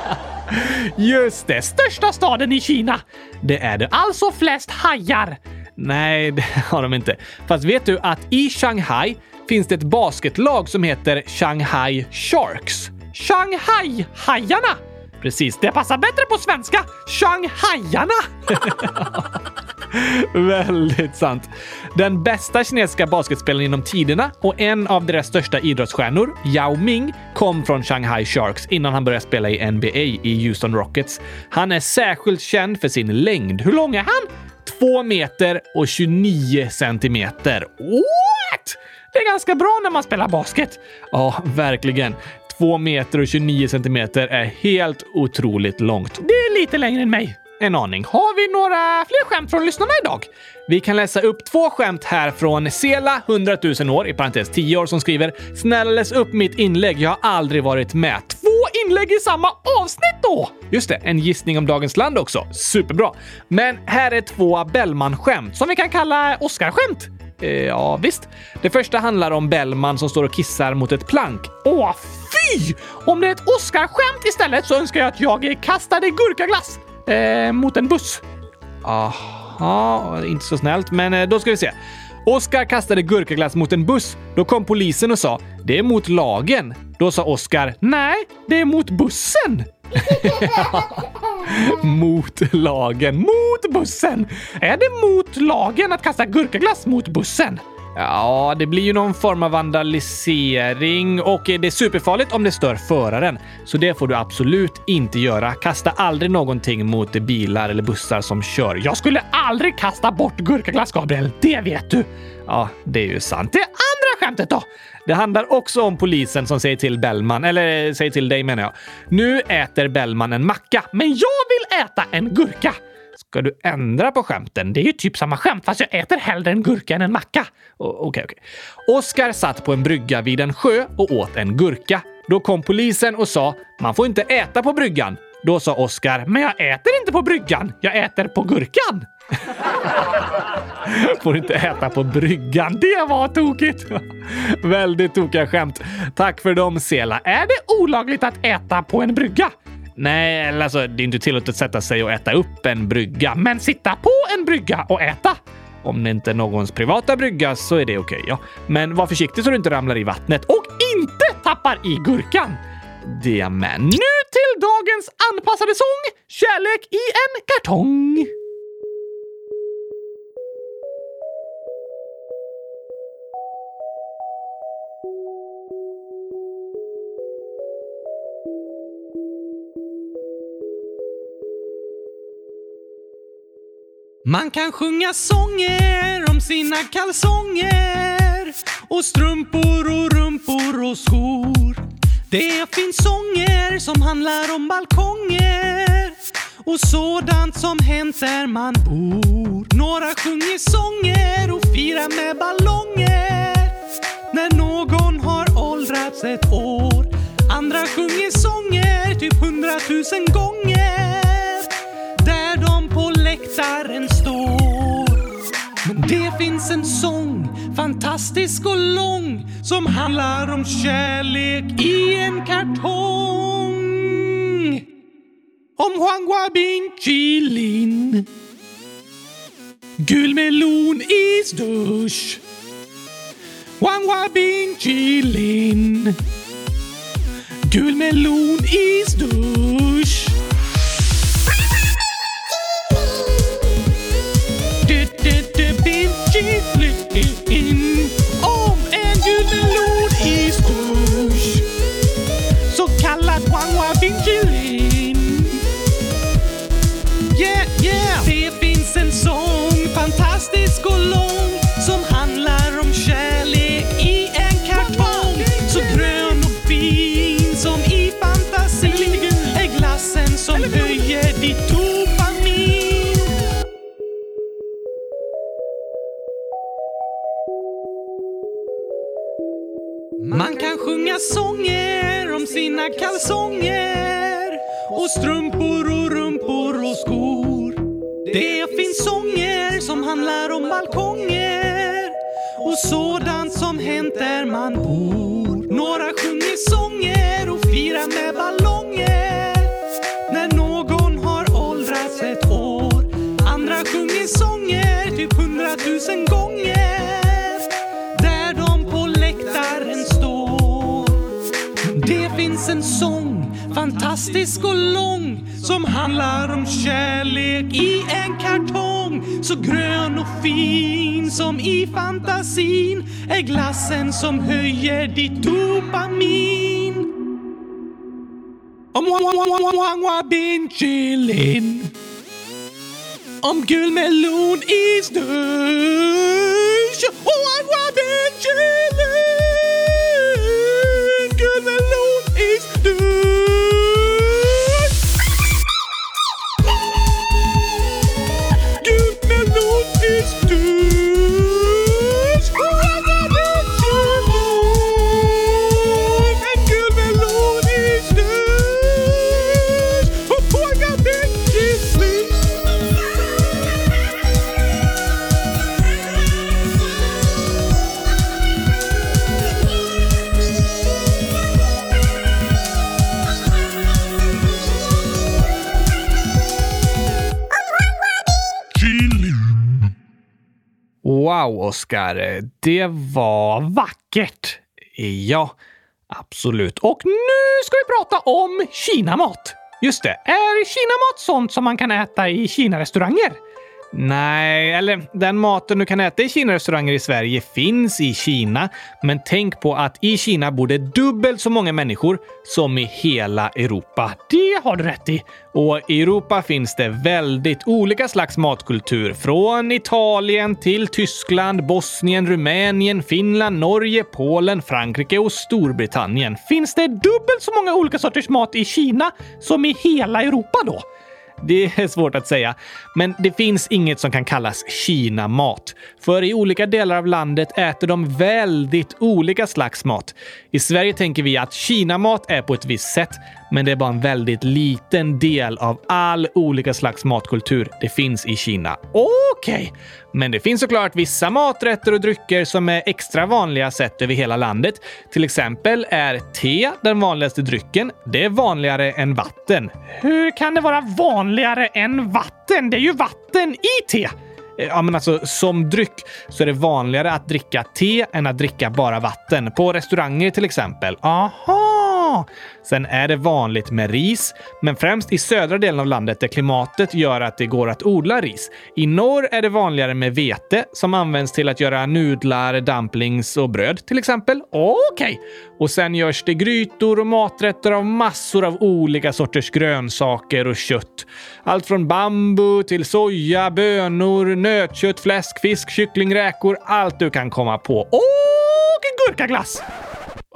[LAUGHS] Just det, största staden i Kina. Det är det. Alltså flest hajar. Nej, [LAUGHS] det har de inte. Fast vet du att i Shanghai finns det ett basketlag som heter Shanghai Sharks. Shanghai-hajarna! Precis. Det passar bättre på svenska. Shanghaiarna! [LAUGHS] Väldigt sant. Den bästa kinesiska basketspelaren genom tiderna och en av deras största idrottsstjärnor, Yao Ming, kom från Shanghai Sharks innan han började spela i NBA i Houston Rockets. Han är särskilt känd för sin längd. Hur lång är han? 2 meter och 29 centimeter. What? Det är ganska bra när man spelar basket. Ja, verkligen. 2 meter och 29 centimeter är helt otroligt långt. Det är lite längre än mig. En aning. Har vi några fler skämt från lyssnarna idag? Vi kan läsa upp två skämt här från Sela, 100 000 år, i parentes 10 år, som skriver “Snälla läs upp mitt inlägg, jag har aldrig varit med”. Två inlägg i samma avsnitt då! Just det, en gissning om dagens land också. Superbra! Men här är två Bellman-skämt som vi kan kalla Oscar-skämt. Eh, ja, visst. Det första handlar om Bellman som står och kissar mot ett plank. Åh, fy! Om det är ett Oscar-skämt istället så önskar jag att jag kastade gurkaglass eh, mot en buss. Aha, inte så snällt, men eh, då ska vi se. Oskar kastade gurkaglass mot en buss. Då kom polisen och sa “Det är mot lagen”. Då sa Oskar “Nej, det är mot bussen”. [LAUGHS] mot lagen. Mot bussen! Är det mot lagen att kasta gurkaglass mot bussen? Ja, det blir ju någon form av vandalisering och det är superfarligt om det stör föraren. Så det får du absolut inte göra. Kasta aldrig någonting mot bilar eller bussar som kör. Jag skulle aldrig kasta bort gurkaglass, Gabriel. Det vet du. Ja, det är ju sant. Det andra skämtet då? Det handlar också om polisen som säger till Bellman, eller säger till dig menar jag. Nu äter Bellman en macka, men jag vill äta en gurka. Ska du ändra på skämten? Det är ju typ samma skämt, fast jag äter hellre en gurka än en macka. Okej, okej. Okay. Oskar satt på en brygga vid en sjö och åt en gurka. Då kom polisen och sa “Man får inte äta på bryggan”. Då sa Oskar “Men jag äter inte på bryggan, jag äter på gurkan”. [LAUGHS] får inte äta på bryggan. Det var tokigt! [LAUGHS] Väldigt tokiga skämt. Tack för dem, Sela. Är det olagligt att äta på en brygga? Nej, alltså det är inte tillåtet att sätta sig och äta upp en brygga. Men sitta på en brygga och äta? Om det inte är någons privata brygga så är det okej, okay, ja. Men var försiktig så du inte ramlar i vattnet och inte tappar i gurkan. Det med. Nu till dagens anpassade sång Kärlek i en kartong. Man kan sjunga sånger om sina kalsonger och strumpor och rumpor och skor. Det finns sånger som handlar om balkonger och sådant som hänt där man bor. Några sjunger sånger och firar med ballonger när någon har åldrats ett år. Andra sjunger sånger typ hundratusen gånger gitarren står. Men det finns en sång, fantastisk och lång, som handlar om kärlek i en kartong. Om Juan Guabin Chilin. Gul melon isdusch. Juan Guabin Chilin. Gul melon isdusch. dusch. Kalsonger och strumpor och rumpor och skor. Det finns sånger som handlar om balkonger och sådant som hänt där man bor. Några sjunger sånger och firar med ballonger finns en sång, fantastisk och lång som handlar om kärlek i en kartong. Så grön och fin som i fantasin är glassen som höjer ditt dopamin. Om Wangwa bin chilin. Om gul melon i snös Wangwa bin chilin. Wow, Oskar. Det var vackert. Ja, absolut. Och nu ska vi prata om Kinamat. Just det. Är Kinamat sånt som man kan äta i Kina-restauranger? Nej, eller den maten du kan äta i Kina-restauranger i Sverige finns i Kina. Men tänk på att i Kina bor det dubbelt så många människor som i hela Europa. Det har du rätt i. Och i Europa finns det väldigt olika slags matkultur. Från Italien till Tyskland, Bosnien, Rumänien, Finland, Norge, Polen, Frankrike och Storbritannien. Finns det dubbelt så många olika sorters mat i Kina som i hela Europa då? Det är svårt att säga, men det finns inget som kan kallas Kina-mat. För i olika delar av landet äter de väldigt olika slags mat. I Sverige tänker vi att Kina-mat är på ett visst sätt, men det är bara en väldigt liten del av all olika slags matkultur det finns i Kina. Okej, okay. men det finns såklart vissa maträtter och drycker som är extra vanliga sett över hela landet. Till exempel är te den vanligaste drycken. Det är vanligare än vatten. Hur kan det vara vanligare än vatten? Det är ju vatten i te! Eh, ja, men alltså som dryck så är det vanligare att dricka te än att dricka bara vatten. På restauranger till exempel. Aha! Sen är det vanligt med ris, men främst i södra delen av landet där klimatet gör att det går att odla ris. I norr är det vanligare med vete som används till att göra nudlar, dumplings och bröd till exempel. Okej! Okay. Och sen görs det grytor och maträtter av massor av olika sorters grönsaker och kött. Allt från bambu till soja, bönor, nötkött, fläsk, fisk, kyckling, räkor. Allt du kan komma på. Och gurkaglass!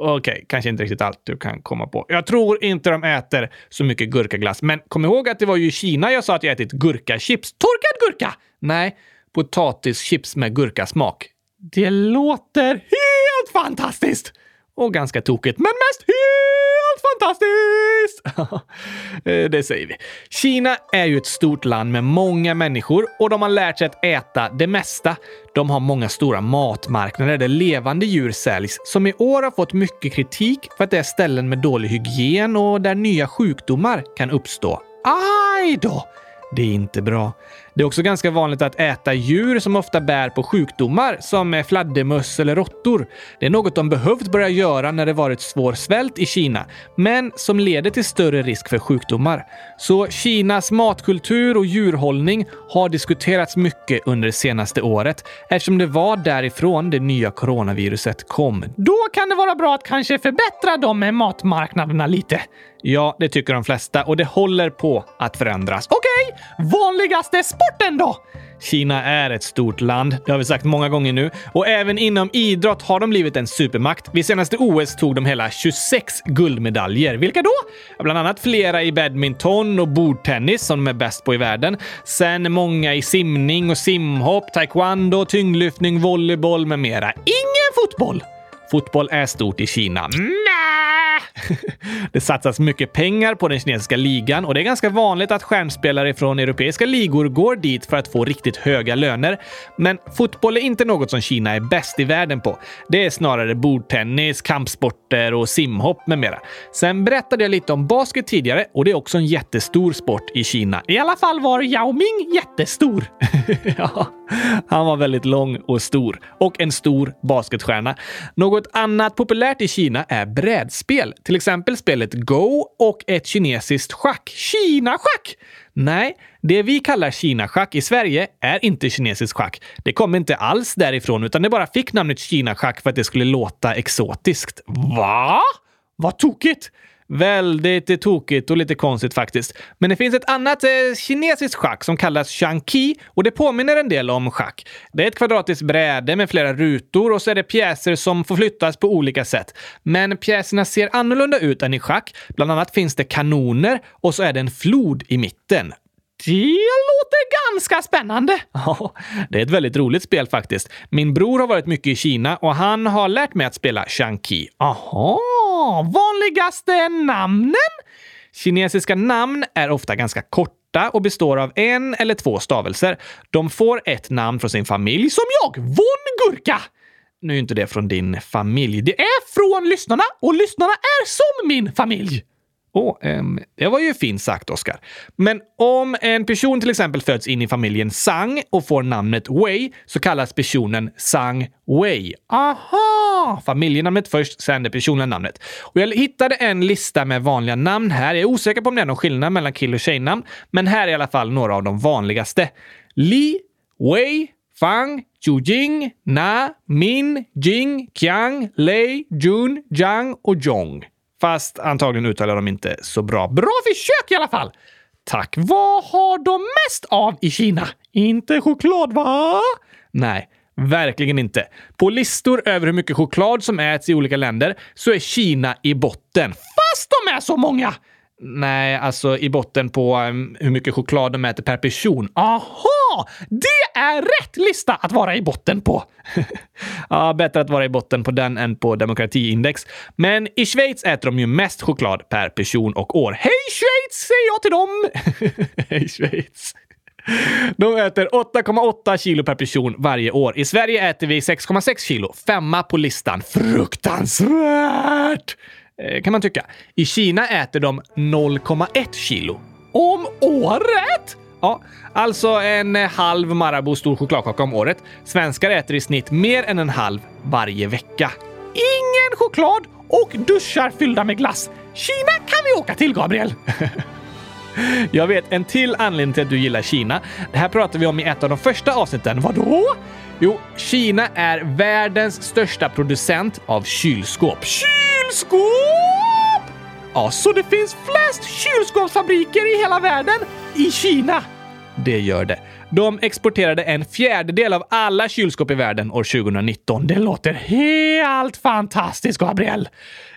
Okej, okay, kanske inte riktigt allt du kan komma på. Jag tror inte de äter så mycket gurkaglass, men kom ihåg att det var ju i Kina jag sa att jag ätit gurkachips. Torkad gurka! Nej, potatischips med gurkasmak. Det låter helt fantastiskt! Och ganska tokigt, men mest helt fantastiskt! [LAUGHS] Eh, det säger vi. Kina är ju ett stort land med många människor och de har lärt sig att äta det mesta. De har många stora matmarknader där levande djur säljs, som i år har fått mycket kritik för att det är ställen med dålig hygien och där nya sjukdomar kan uppstå. Aj då! Det är inte bra. Det är också ganska vanligt att äta djur som ofta bär på sjukdomar som fladdermöss eller råttor. Det är något de behövt börja göra när det varit svår svält i Kina, men som leder till större risk för sjukdomar. Så Kinas matkultur och djurhållning har diskuterats mycket under det senaste året eftersom det var därifrån det nya coronaviruset kom. Då kan det vara bra att kanske förbättra de matmarknaderna lite. Ja, det tycker de flesta och det håller på att förändras. Okej, okay. vanligaste sporten då? Kina är ett stort land, det har vi sagt många gånger nu. Och även inom idrott har de blivit en supermakt. Vid senaste OS tog de hela 26 guldmedaljer. Vilka då? Bland annat flera i badminton och bordtennis som de är bäst på i världen. Sen många i simning och simhopp, taekwondo, tyngdlyftning, volleyboll med mera. Ingen fotboll! Fotboll är stort i Kina. [LAUGHS] Det satsas mycket pengar på den kinesiska ligan och det är ganska vanligt att stjärnspelare från europeiska ligor går dit för att få riktigt höga löner. Men fotboll är inte något som Kina är bäst i världen på. Det är snarare bordtennis, kampsporter och simhopp med mera. Sen berättade jag lite om basket tidigare och det är också en jättestor sport i Kina. I alla fall var Yao Ming jättestor. [LAUGHS] ja, han var väldigt lång och stor och en stor basketstjärna. Något något annat populärt i Kina är brädspel, till exempel spelet Go och ett kinesiskt schack. Kina-schack! Nej, det vi kallar Kina-schack i Sverige är inte kinesiskt schack. Det kommer inte alls därifrån, utan det bara fick namnet Kina-schack för att det skulle låta exotiskt. Va? Vad tokigt! Väldigt tokigt och lite konstigt faktiskt. Men det finns ett annat eh, kinesiskt schack som kallas Shanqi och det påminner en del om schack. Det är ett kvadratiskt bräde med flera rutor och så är det pjäser som får flyttas på olika sätt. Men pjäserna ser annorlunda ut än i schack. Bland annat finns det kanoner och så är det en flod i mitten. Det låter ganska spännande. [LAUGHS] Ja, det är ett väldigt roligt spel faktiskt. Min bror har varit mycket i Kina och han har lärt mig att spela Shanqi. Aha, vanligaste namnen? Kinesiska namn är ofta ganska korta och består av en eller två stavelser. De får ett namn från sin familj, som jag, Von Gurka. Nu är inte det från din familj. Det är från lyssnarna och lyssnarna är som min familj. Oh, um, det var ju fint sagt, Oskar. Men om en person till exempel föds in i familjen Sang och får namnet Wei så kallas personen Sang Wei. Aha! Familjenamnet först, sen det personliga namnet. Och jag hittade en lista med vanliga namn här. Jag är osäker på om det är någon skillnad mellan kill och tjejnamn, men här är i alla fall några av de vanligaste. Li, Wei, Fang, Jing, Na, Min, Jing, Qiang, Lei, Jun, Jiang och Zhong. Fast antagligen uttalar de inte så bra. Bra försök i alla fall! Tack. Vad har de mest av i Kina? Inte choklad, va? Nej, verkligen inte. På listor över hur mycket choklad som äts i olika länder så är Kina i botten. Fast de är så många! Nej, alltså i botten på um, hur mycket choklad de äter per person. Aha! Det är rätt lista att vara i botten på! [LAUGHS] ja, bättre att vara i botten på den än på demokratiindex. Men i Schweiz äter de ju mest choklad per person och år. Hej Schweiz, säger jag till dem! [LAUGHS] Hej Schweiz! De äter 8,8 kilo per person varje år. I Sverige äter vi 6,6 kilo. Femma på listan. Fruktansvärt! Eh, kan man tycka. I Kina äter de 0,1 kilo. Om året? Ja, alltså en eh, halv Marabou stor chokladkaka om året. Svenskar äter i snitt mer än en halv varje vecka. Ingen choklad och duschar fyllda med glass. Kina kan vi åka till, Gabriel! [LAUGHS] Jag vet en till anledning till att du gillar Kina. Det här pratade vi om i ett av de första avsnitten. Vadå? Jo, Kina är världens största producent av kylskåp. Kylskåp? Ja, så det finns flest kylskåpsfabriker i hela världen i Kina? Det gör det. De exporterade en fjärdedel av alla kylskåp i världen år 2019. Det låter helt fantastiskt, Gabriel!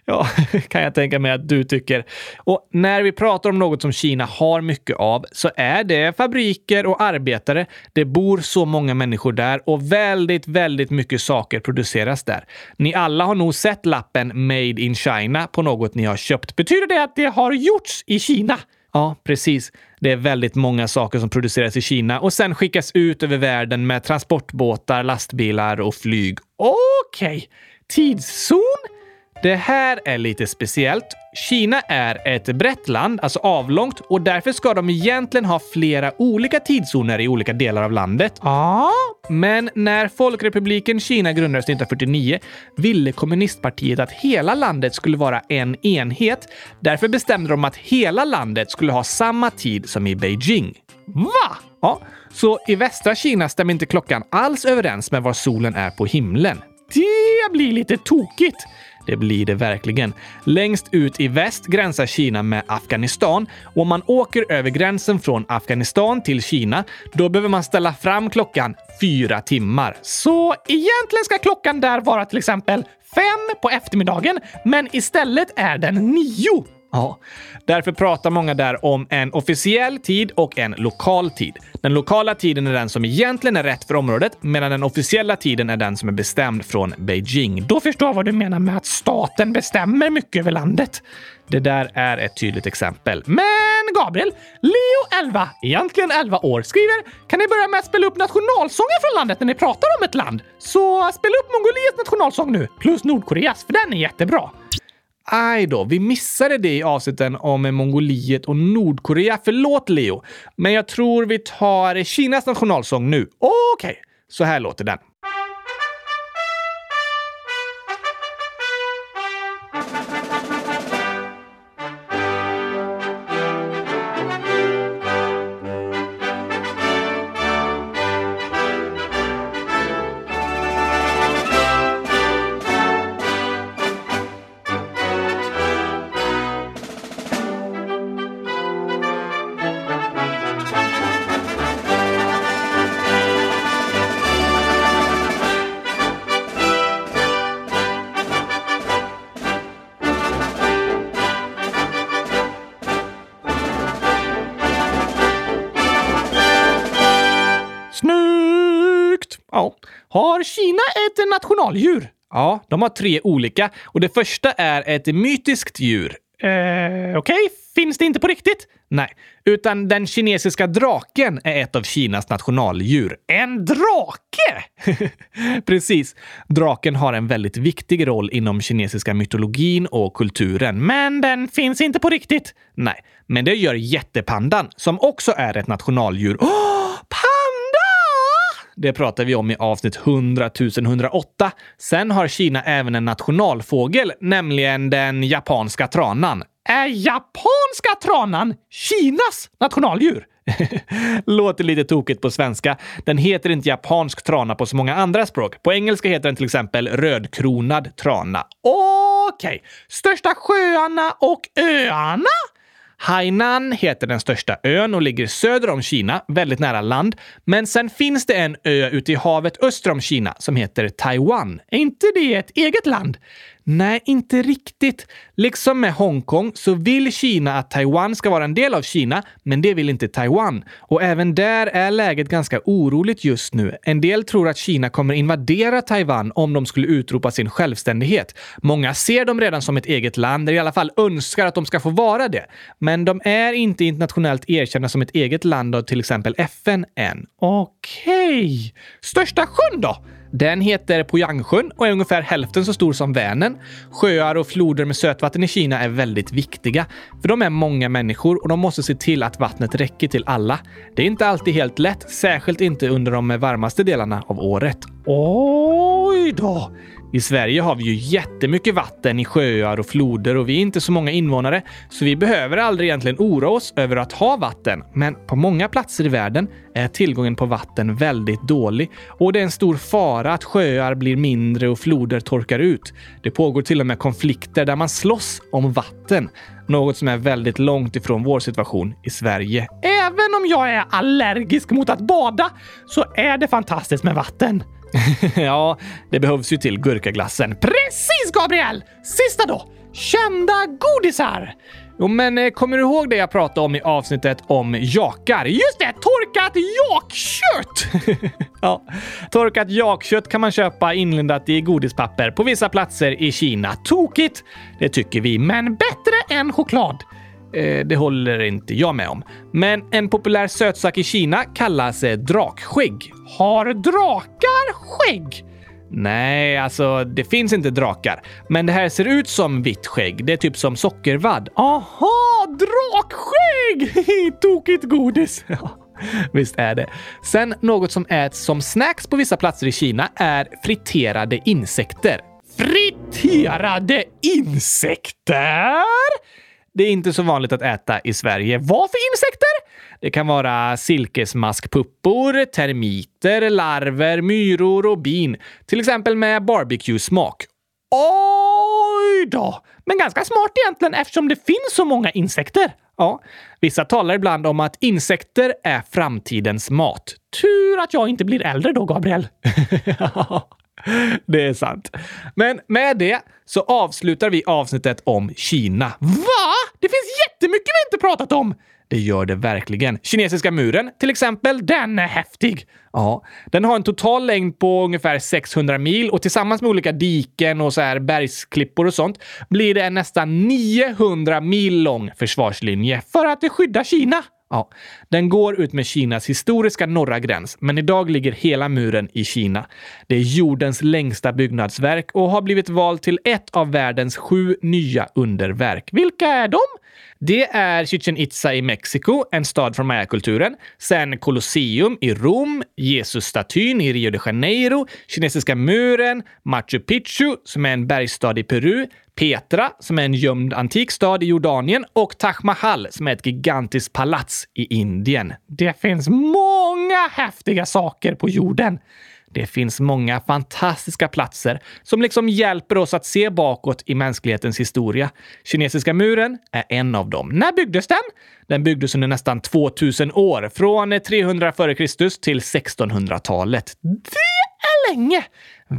Ja, [LAUGHS] kan jag tänka mig att du tycker. Och när vi pratar om något som Kina har mycket av så är det fabriker och arbetare. Det bor så många människor där och väldigt, väldigt mycket saker produceras där. Ni alla har nog sett lappen “Made in China” på något ni har köpt. Betyder det att det har gjorts i Kina? Ja, precis. Det är väldigt många saker som produceras i Kina och sen skickas ut över världen med transportbåtar, lastbilar och flyg. Okej. Okay. Tidszon? Det här är lite speciellt. Kina är ett brett land, alltså avlångt, och därför ska de egentligen ha flera olika tidszoner i olika delar av landet. Ja, men när Folkrepubliken Kina grundades 1949 ville kommunistpartiet att hela landet skulle vara en enhet. Därför bestämde de att hela landet skulle ha samma tid som i Beijing. Va? Ja, så i västra Kina stämmer inte klockan alls överens med var solen är på himlen. Det blir lite tokigt det blir det verkligen. Längst ut i väst gränsar Kina med Afghanistan och om man åker över gränsen från Afghanistan till Kina, då behöver man ställa fram klockan fyra timmar. Så egentligen ska klockan där vara till exempel fem på eftermiddagen, men istället är den nio. Ja, därför pratar många där om en officiell tid och en lokal tid. Den lokala tiden är den som egentligen är rätt för området, medan den officiella tiden är den som är bestämd från Beijing. Då förstår jag vad du menar med att staten bestämmer mycket över landet. Det där är ett tydligt exempel. Men Gabriel, Leo 11, egentligen 11 år, skriver “Kan ni börja med att spela upp nationalsången från landet när ni pratar om ett land? Så spela upp Mongoliets nationalsång nu, plus Nordkoreas, för den är jättebra.” Aj då, vi missade det i avsnitten om Mongoliet och Nordkorea. Förlåt Leo, men jag tror vi tar Kinas nationalsång nu. Okej, okay. så här låter den. Har Kina ett nationaldjur? Ja, de har tre olika och det första är ett mytiskt djur. Eh, Okej, okay. finns det inte på riktigt? Nej, utan den kinesiska draken är ett av Kinas nationaldjur. En drake? [LAUGHS] Precis. Draken har en väldigt viktig roll inom kinesiska mytologin och kulturen. Men den finns inte på riktigt? Nej, men det gör jättepandan som också är ett nationaldjur. [GASPS] Oh, det pratar vi om i avsnitt 100 108. Sen har Kina även en nationalfågel, nämligen den japanska tranan. Är japanska tranan Kinas nationaldjur? [LAUGHS] Låter lite tokigt på svenska. Den heter inte japansk trana på så många andra språk. På engelska heter den till exempel rödkronad trana. Okej, okay. största sjöarna och öarna? Hainan heter den största ön och ligger söder om Kina, väldigt nära land. Men sen finns det en ö ute i havet öster om Kina som heter Taiwan. Är inte det ett eget land? Nej, inte riktigt. Liksom med Hongkong så vill Kina att Taiwan ska vara en del av Kina, men det vill inte Taiwan. Och även där är läget ganska oroligt just nu. En del tror att Kina kommer invadera Taiwan om de skulle utropa sin självständighet. Många ser dem redan som ett eget land, eller i alla fall önskar att de ska få vara det. Men de är inte internationellt erkända som ett eget land av till exempel FN än. Okej. Okay. Största sjön då? Den heter Poyangsjön och är ungefär hälften så stor som Vänern. Sjöar och floder med sötvatten i Kina är väldigt viktiga, för de är många människor och de måste se till att vattnet räcker till alla. Det är inte alltid helt lätt, särskilt inte under de varmaste delarna av året. Oj då! I Sverige har vi ju jättemycket vatten i sjöar och floder och vi är inte så många invånare, så vi behöver aldrig egentligen oroa oss över att ha vatten. Men på många platser i världen är tillgången på vatten väldigt dålig och det är en stor fara att sjöar blir mindre och floder torkar ut. Det pågår till och med konflikter där man slåss om vatten. Något som är väldigt långt ifrån vår situation i Sverige. Även om jag är allergisk mot att bada så är det fantastiskt med vatten. [LAUGHS] ja, det behövs ju till gurkaglassen. Precis, Gabriel! Sista då! Kända godisar! Jo, men eh, kommer du ihåg det jag pratade om i avsnittet om jakar? Just det! Torkat jakkött! [LAUGHS] ja, torkat jakkött kan man köpa inlindat i godispapper på vissa platser i Kina. Tokigt! Det tycker vi, men bättre än choklad. Eh, det håller inte jag med om. Men en populär sötsak i Kina kallas eh, drakskägg. Har drakar skägg? Nej, alltså det finns inte drakar. Men det här ser ut som vitt skägg. Det är typ som sockervadd. Aha, drakskägg! [LAUGHS] Tokigt godis. [LAUGHS] Visst är det. Sen något som äts som snacks på vissa platser i Kina är friterade insekter. Friterade insekter? Det är inte så vanligt att äta i Sverige. Vad för insekter? Det kan vara silkesmaskpuppor, termiter, larver, myror och bin. Till exempel med barbecue-smak. Oj då! Men ganska smart egentligen eftersom det finns så många insekter. Ja, vissa talar ibland om att insekter är framtidens mat. Tur att jag inte blir äldre då, Gabriel. [LAUGHS] [LAUGHS] [LAUGHS] det är sant. Men med det så avslutar vi avsnittet om Kina. Va? Det finns jättemycket vi inte pratat om! Det gör det verkligen. Kinesiska muren, till exempel, den är häftig. Ja, den har en total längd på ungefär 600 mil och tillsammans med olika diken och så här bergsklippor och sånt blir det en nästan 900 mil lång försvarslinje för att skydda Kina. Ja, den går ut med Kinas historiska norra gräns, men idag ligger hela muren i Kina. Det är jordens längsta byggnadsverk och har blivit vald till ett av världens sju nya underverk. Vilka är de? Det är Chichen Itza i Mexiko, en stad från mayakulturen. Sen Colosseum i Rom, Jesusstatyn i Rio de Janeiro, Kinesiska muren, Machu Picchu som är en bergsstad i Peru, Petra som är en gömd antik stad i Jordanien och Taj Mahal som är ett gigantiskt palats i Indien. Det finns många häftiga saker på jorden. Det finns många fantastiska platser som liksom hjälper oss att se bakåt i mänsklighetens historia. Kinesiska muren är en av dem. När byggdes den? Den byggdes under nästan 2000 år, från 300 f.Kr. till 1600-talet. Det är länge!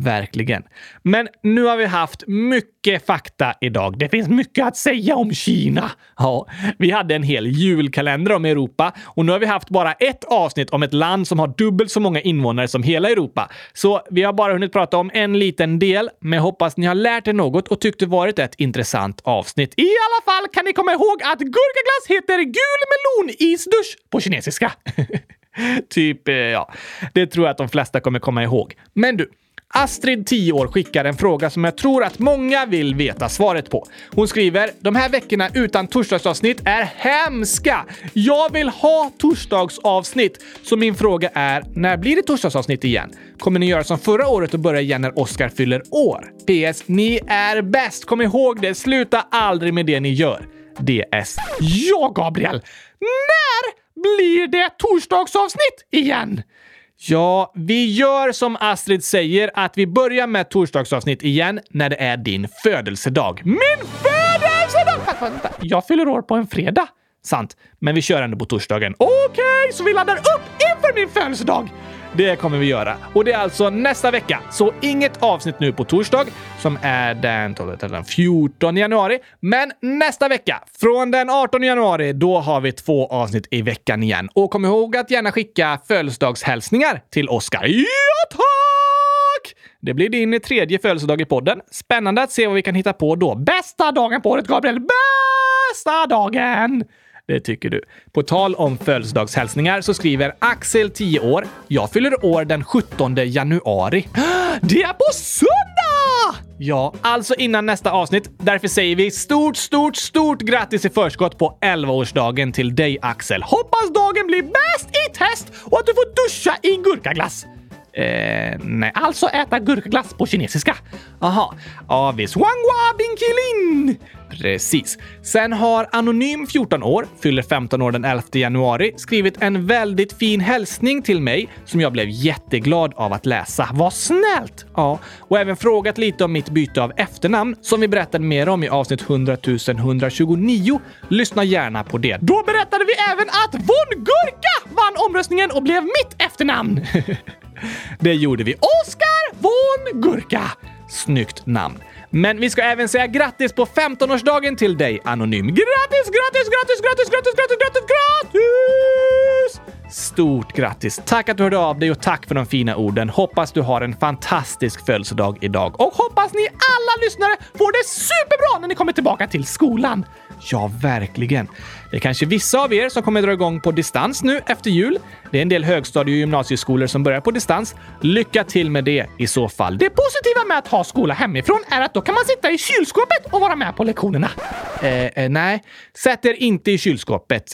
Verkligen. Men nu har vi haft mycket fakta idag. Det finns mycket att säga om Kina. Ja, vi hade en hel julkalender om Europa och nu har vi haft bara ett avsnitt om ett land som har dubbelt så många invånare som hela Europa. Så vi har bara hunnit prata om en liten del, men jag hoppas ni har lärt er något och tyckt det varit ett intressant avsnitt. I alla fall kan ni komma ihåg att gurkaglass heter gul melonisdusch på kinesiska. [LAUGHS] typ, eh, ja. Det tror jag att de flesta kommer komma ihåg. Men du, Astrid, 10 år, skickar en fråga som jag tror att många vill veta svaret på. Hon skriver “De här veckorna utan torsdagsavsnitt är hemska! Jag vill ha torsdagsavsnitt!” Så min fråga är, när blir det torsdagsavsnitt igen? Kommer ni göra som förra året och börja igen när Oscar fyller år? PS. Ni är bäst! Kom ihåg det, sluta aldrig med det ni gör. DS. Ja, Gabriel! När blir det torsdagsavsnitt igen? Ja, vi gör som Astrid säger att vi börjar med torsdagsavsnitt igen när det är din födelsedag. Min födelsedag! Jag fyller år på en fredag. Sant, men vi kör ändå på torsdagen. Okej, okay, så vi laddar upp inför min födelsedag! Det kommer vi göra. Och det är alltså nästa vecka. Så inget avsnitt nu på torsdag som är den, den 14 januari. Men nästa vecka, från den 18 januari, då har vi två avsnitt i veckan igen. Och kom ihåg att gärna skicka födelsedagshälsningar till Oskar. Ja, tack! Det blir din tredje födelsedag i podden. Spännande att se vad vi kan hitta på då. Bästa dagen på året, Gabriel! Bästa dagen! Det tycker du. På tal om födelsedagshälsningar så skriver Axel, 10 år. Jag fyller år den 17 januari. [GASPS] Det är på söndag! Ja, alltså innan nästa avsnitt. Därför säger vi stort, stort, stort grattis i förskott på 11-årsdagen till dig Axel. Hoppas dagen blir bäst i test och att du får duscha i gurkaglass. Eh, nej. Alltså äta gurkaglass på kinesiska. Aha. Avis. Wangwa Binkilin! Precis. Sen har Anonym, 14 år, fyller 15 år den 11 januari, skrivit en väldigt fin hälsning till mig som jag blev jätteglad av att läsa. Vad snällt! Ja, och även frågat lite om mitt byte av efternamn som vi berättade mer om i avsnitt 100 129. Lyssna gärna på det. Då berättade vi även att Von Gurka vann omröstningen och blev mitt efternamn. [LAUGHS] Det gjorde vi. Oskar von Gurka! Snyggt namn. Men vi ska även säga grattis på 15-årsdagen till dig, Anonym. Grattis, grattis, grattis, grattis, grattis, grattis, grattis, grattis! Stort grattis! Tack att du hörde av dig och tack för de fina orden. Hoppas du har en fantastisk födelsedag idag. Och hoppas ni alla lyssnare får det superbra när ni kommer tillbaka till skolan. Ja, verkligen. Det är kanske vissa av er som kommer dra igång på distans nu efter jul. Det är en del högstadie och gymnasieskolor som börjar på distans. Lycka till med det i så fall. Det positiva med att ha skola hemifrån är att då kan man sitta i kylskåpet och vara med på lektionerna. Eh, eh, nej, sätt er inte i kylskåpet.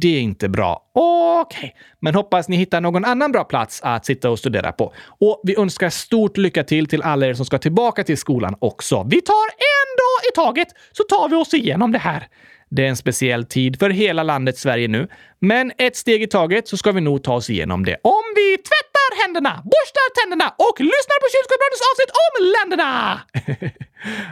Det är inte bra. Okej, okay men hoppas ni hittar någon annan bra plats att sitta och studera på. Och vi önskar stort lycka till till alla er som ska tillbaka till skolan också. Vi tar en dag i taget så tar vi oss igenom det här. Det är en speciell tid för hela landet Sverige nu, men ett steg i taget så ska vi nog ta oss igenom det. Om vi tvättar händerna, borstar tänderna och lyssnar på Kylskåpsbrandens avsnitt om länderna! [LAUGHS]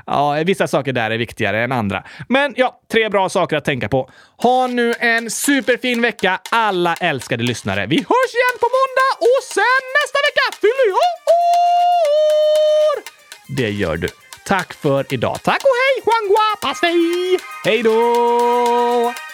Ja, vissa saker där är viktigare än andra. Men ja, tre bra saker att tänka på. Ha nu en superfin vecka, alla älskade lyssnare. Vi hörs igen på måndag och sen nästa vecka fyller jag år! Det gör du. Tack för idag. Tack och hej, Huangua! Hej då!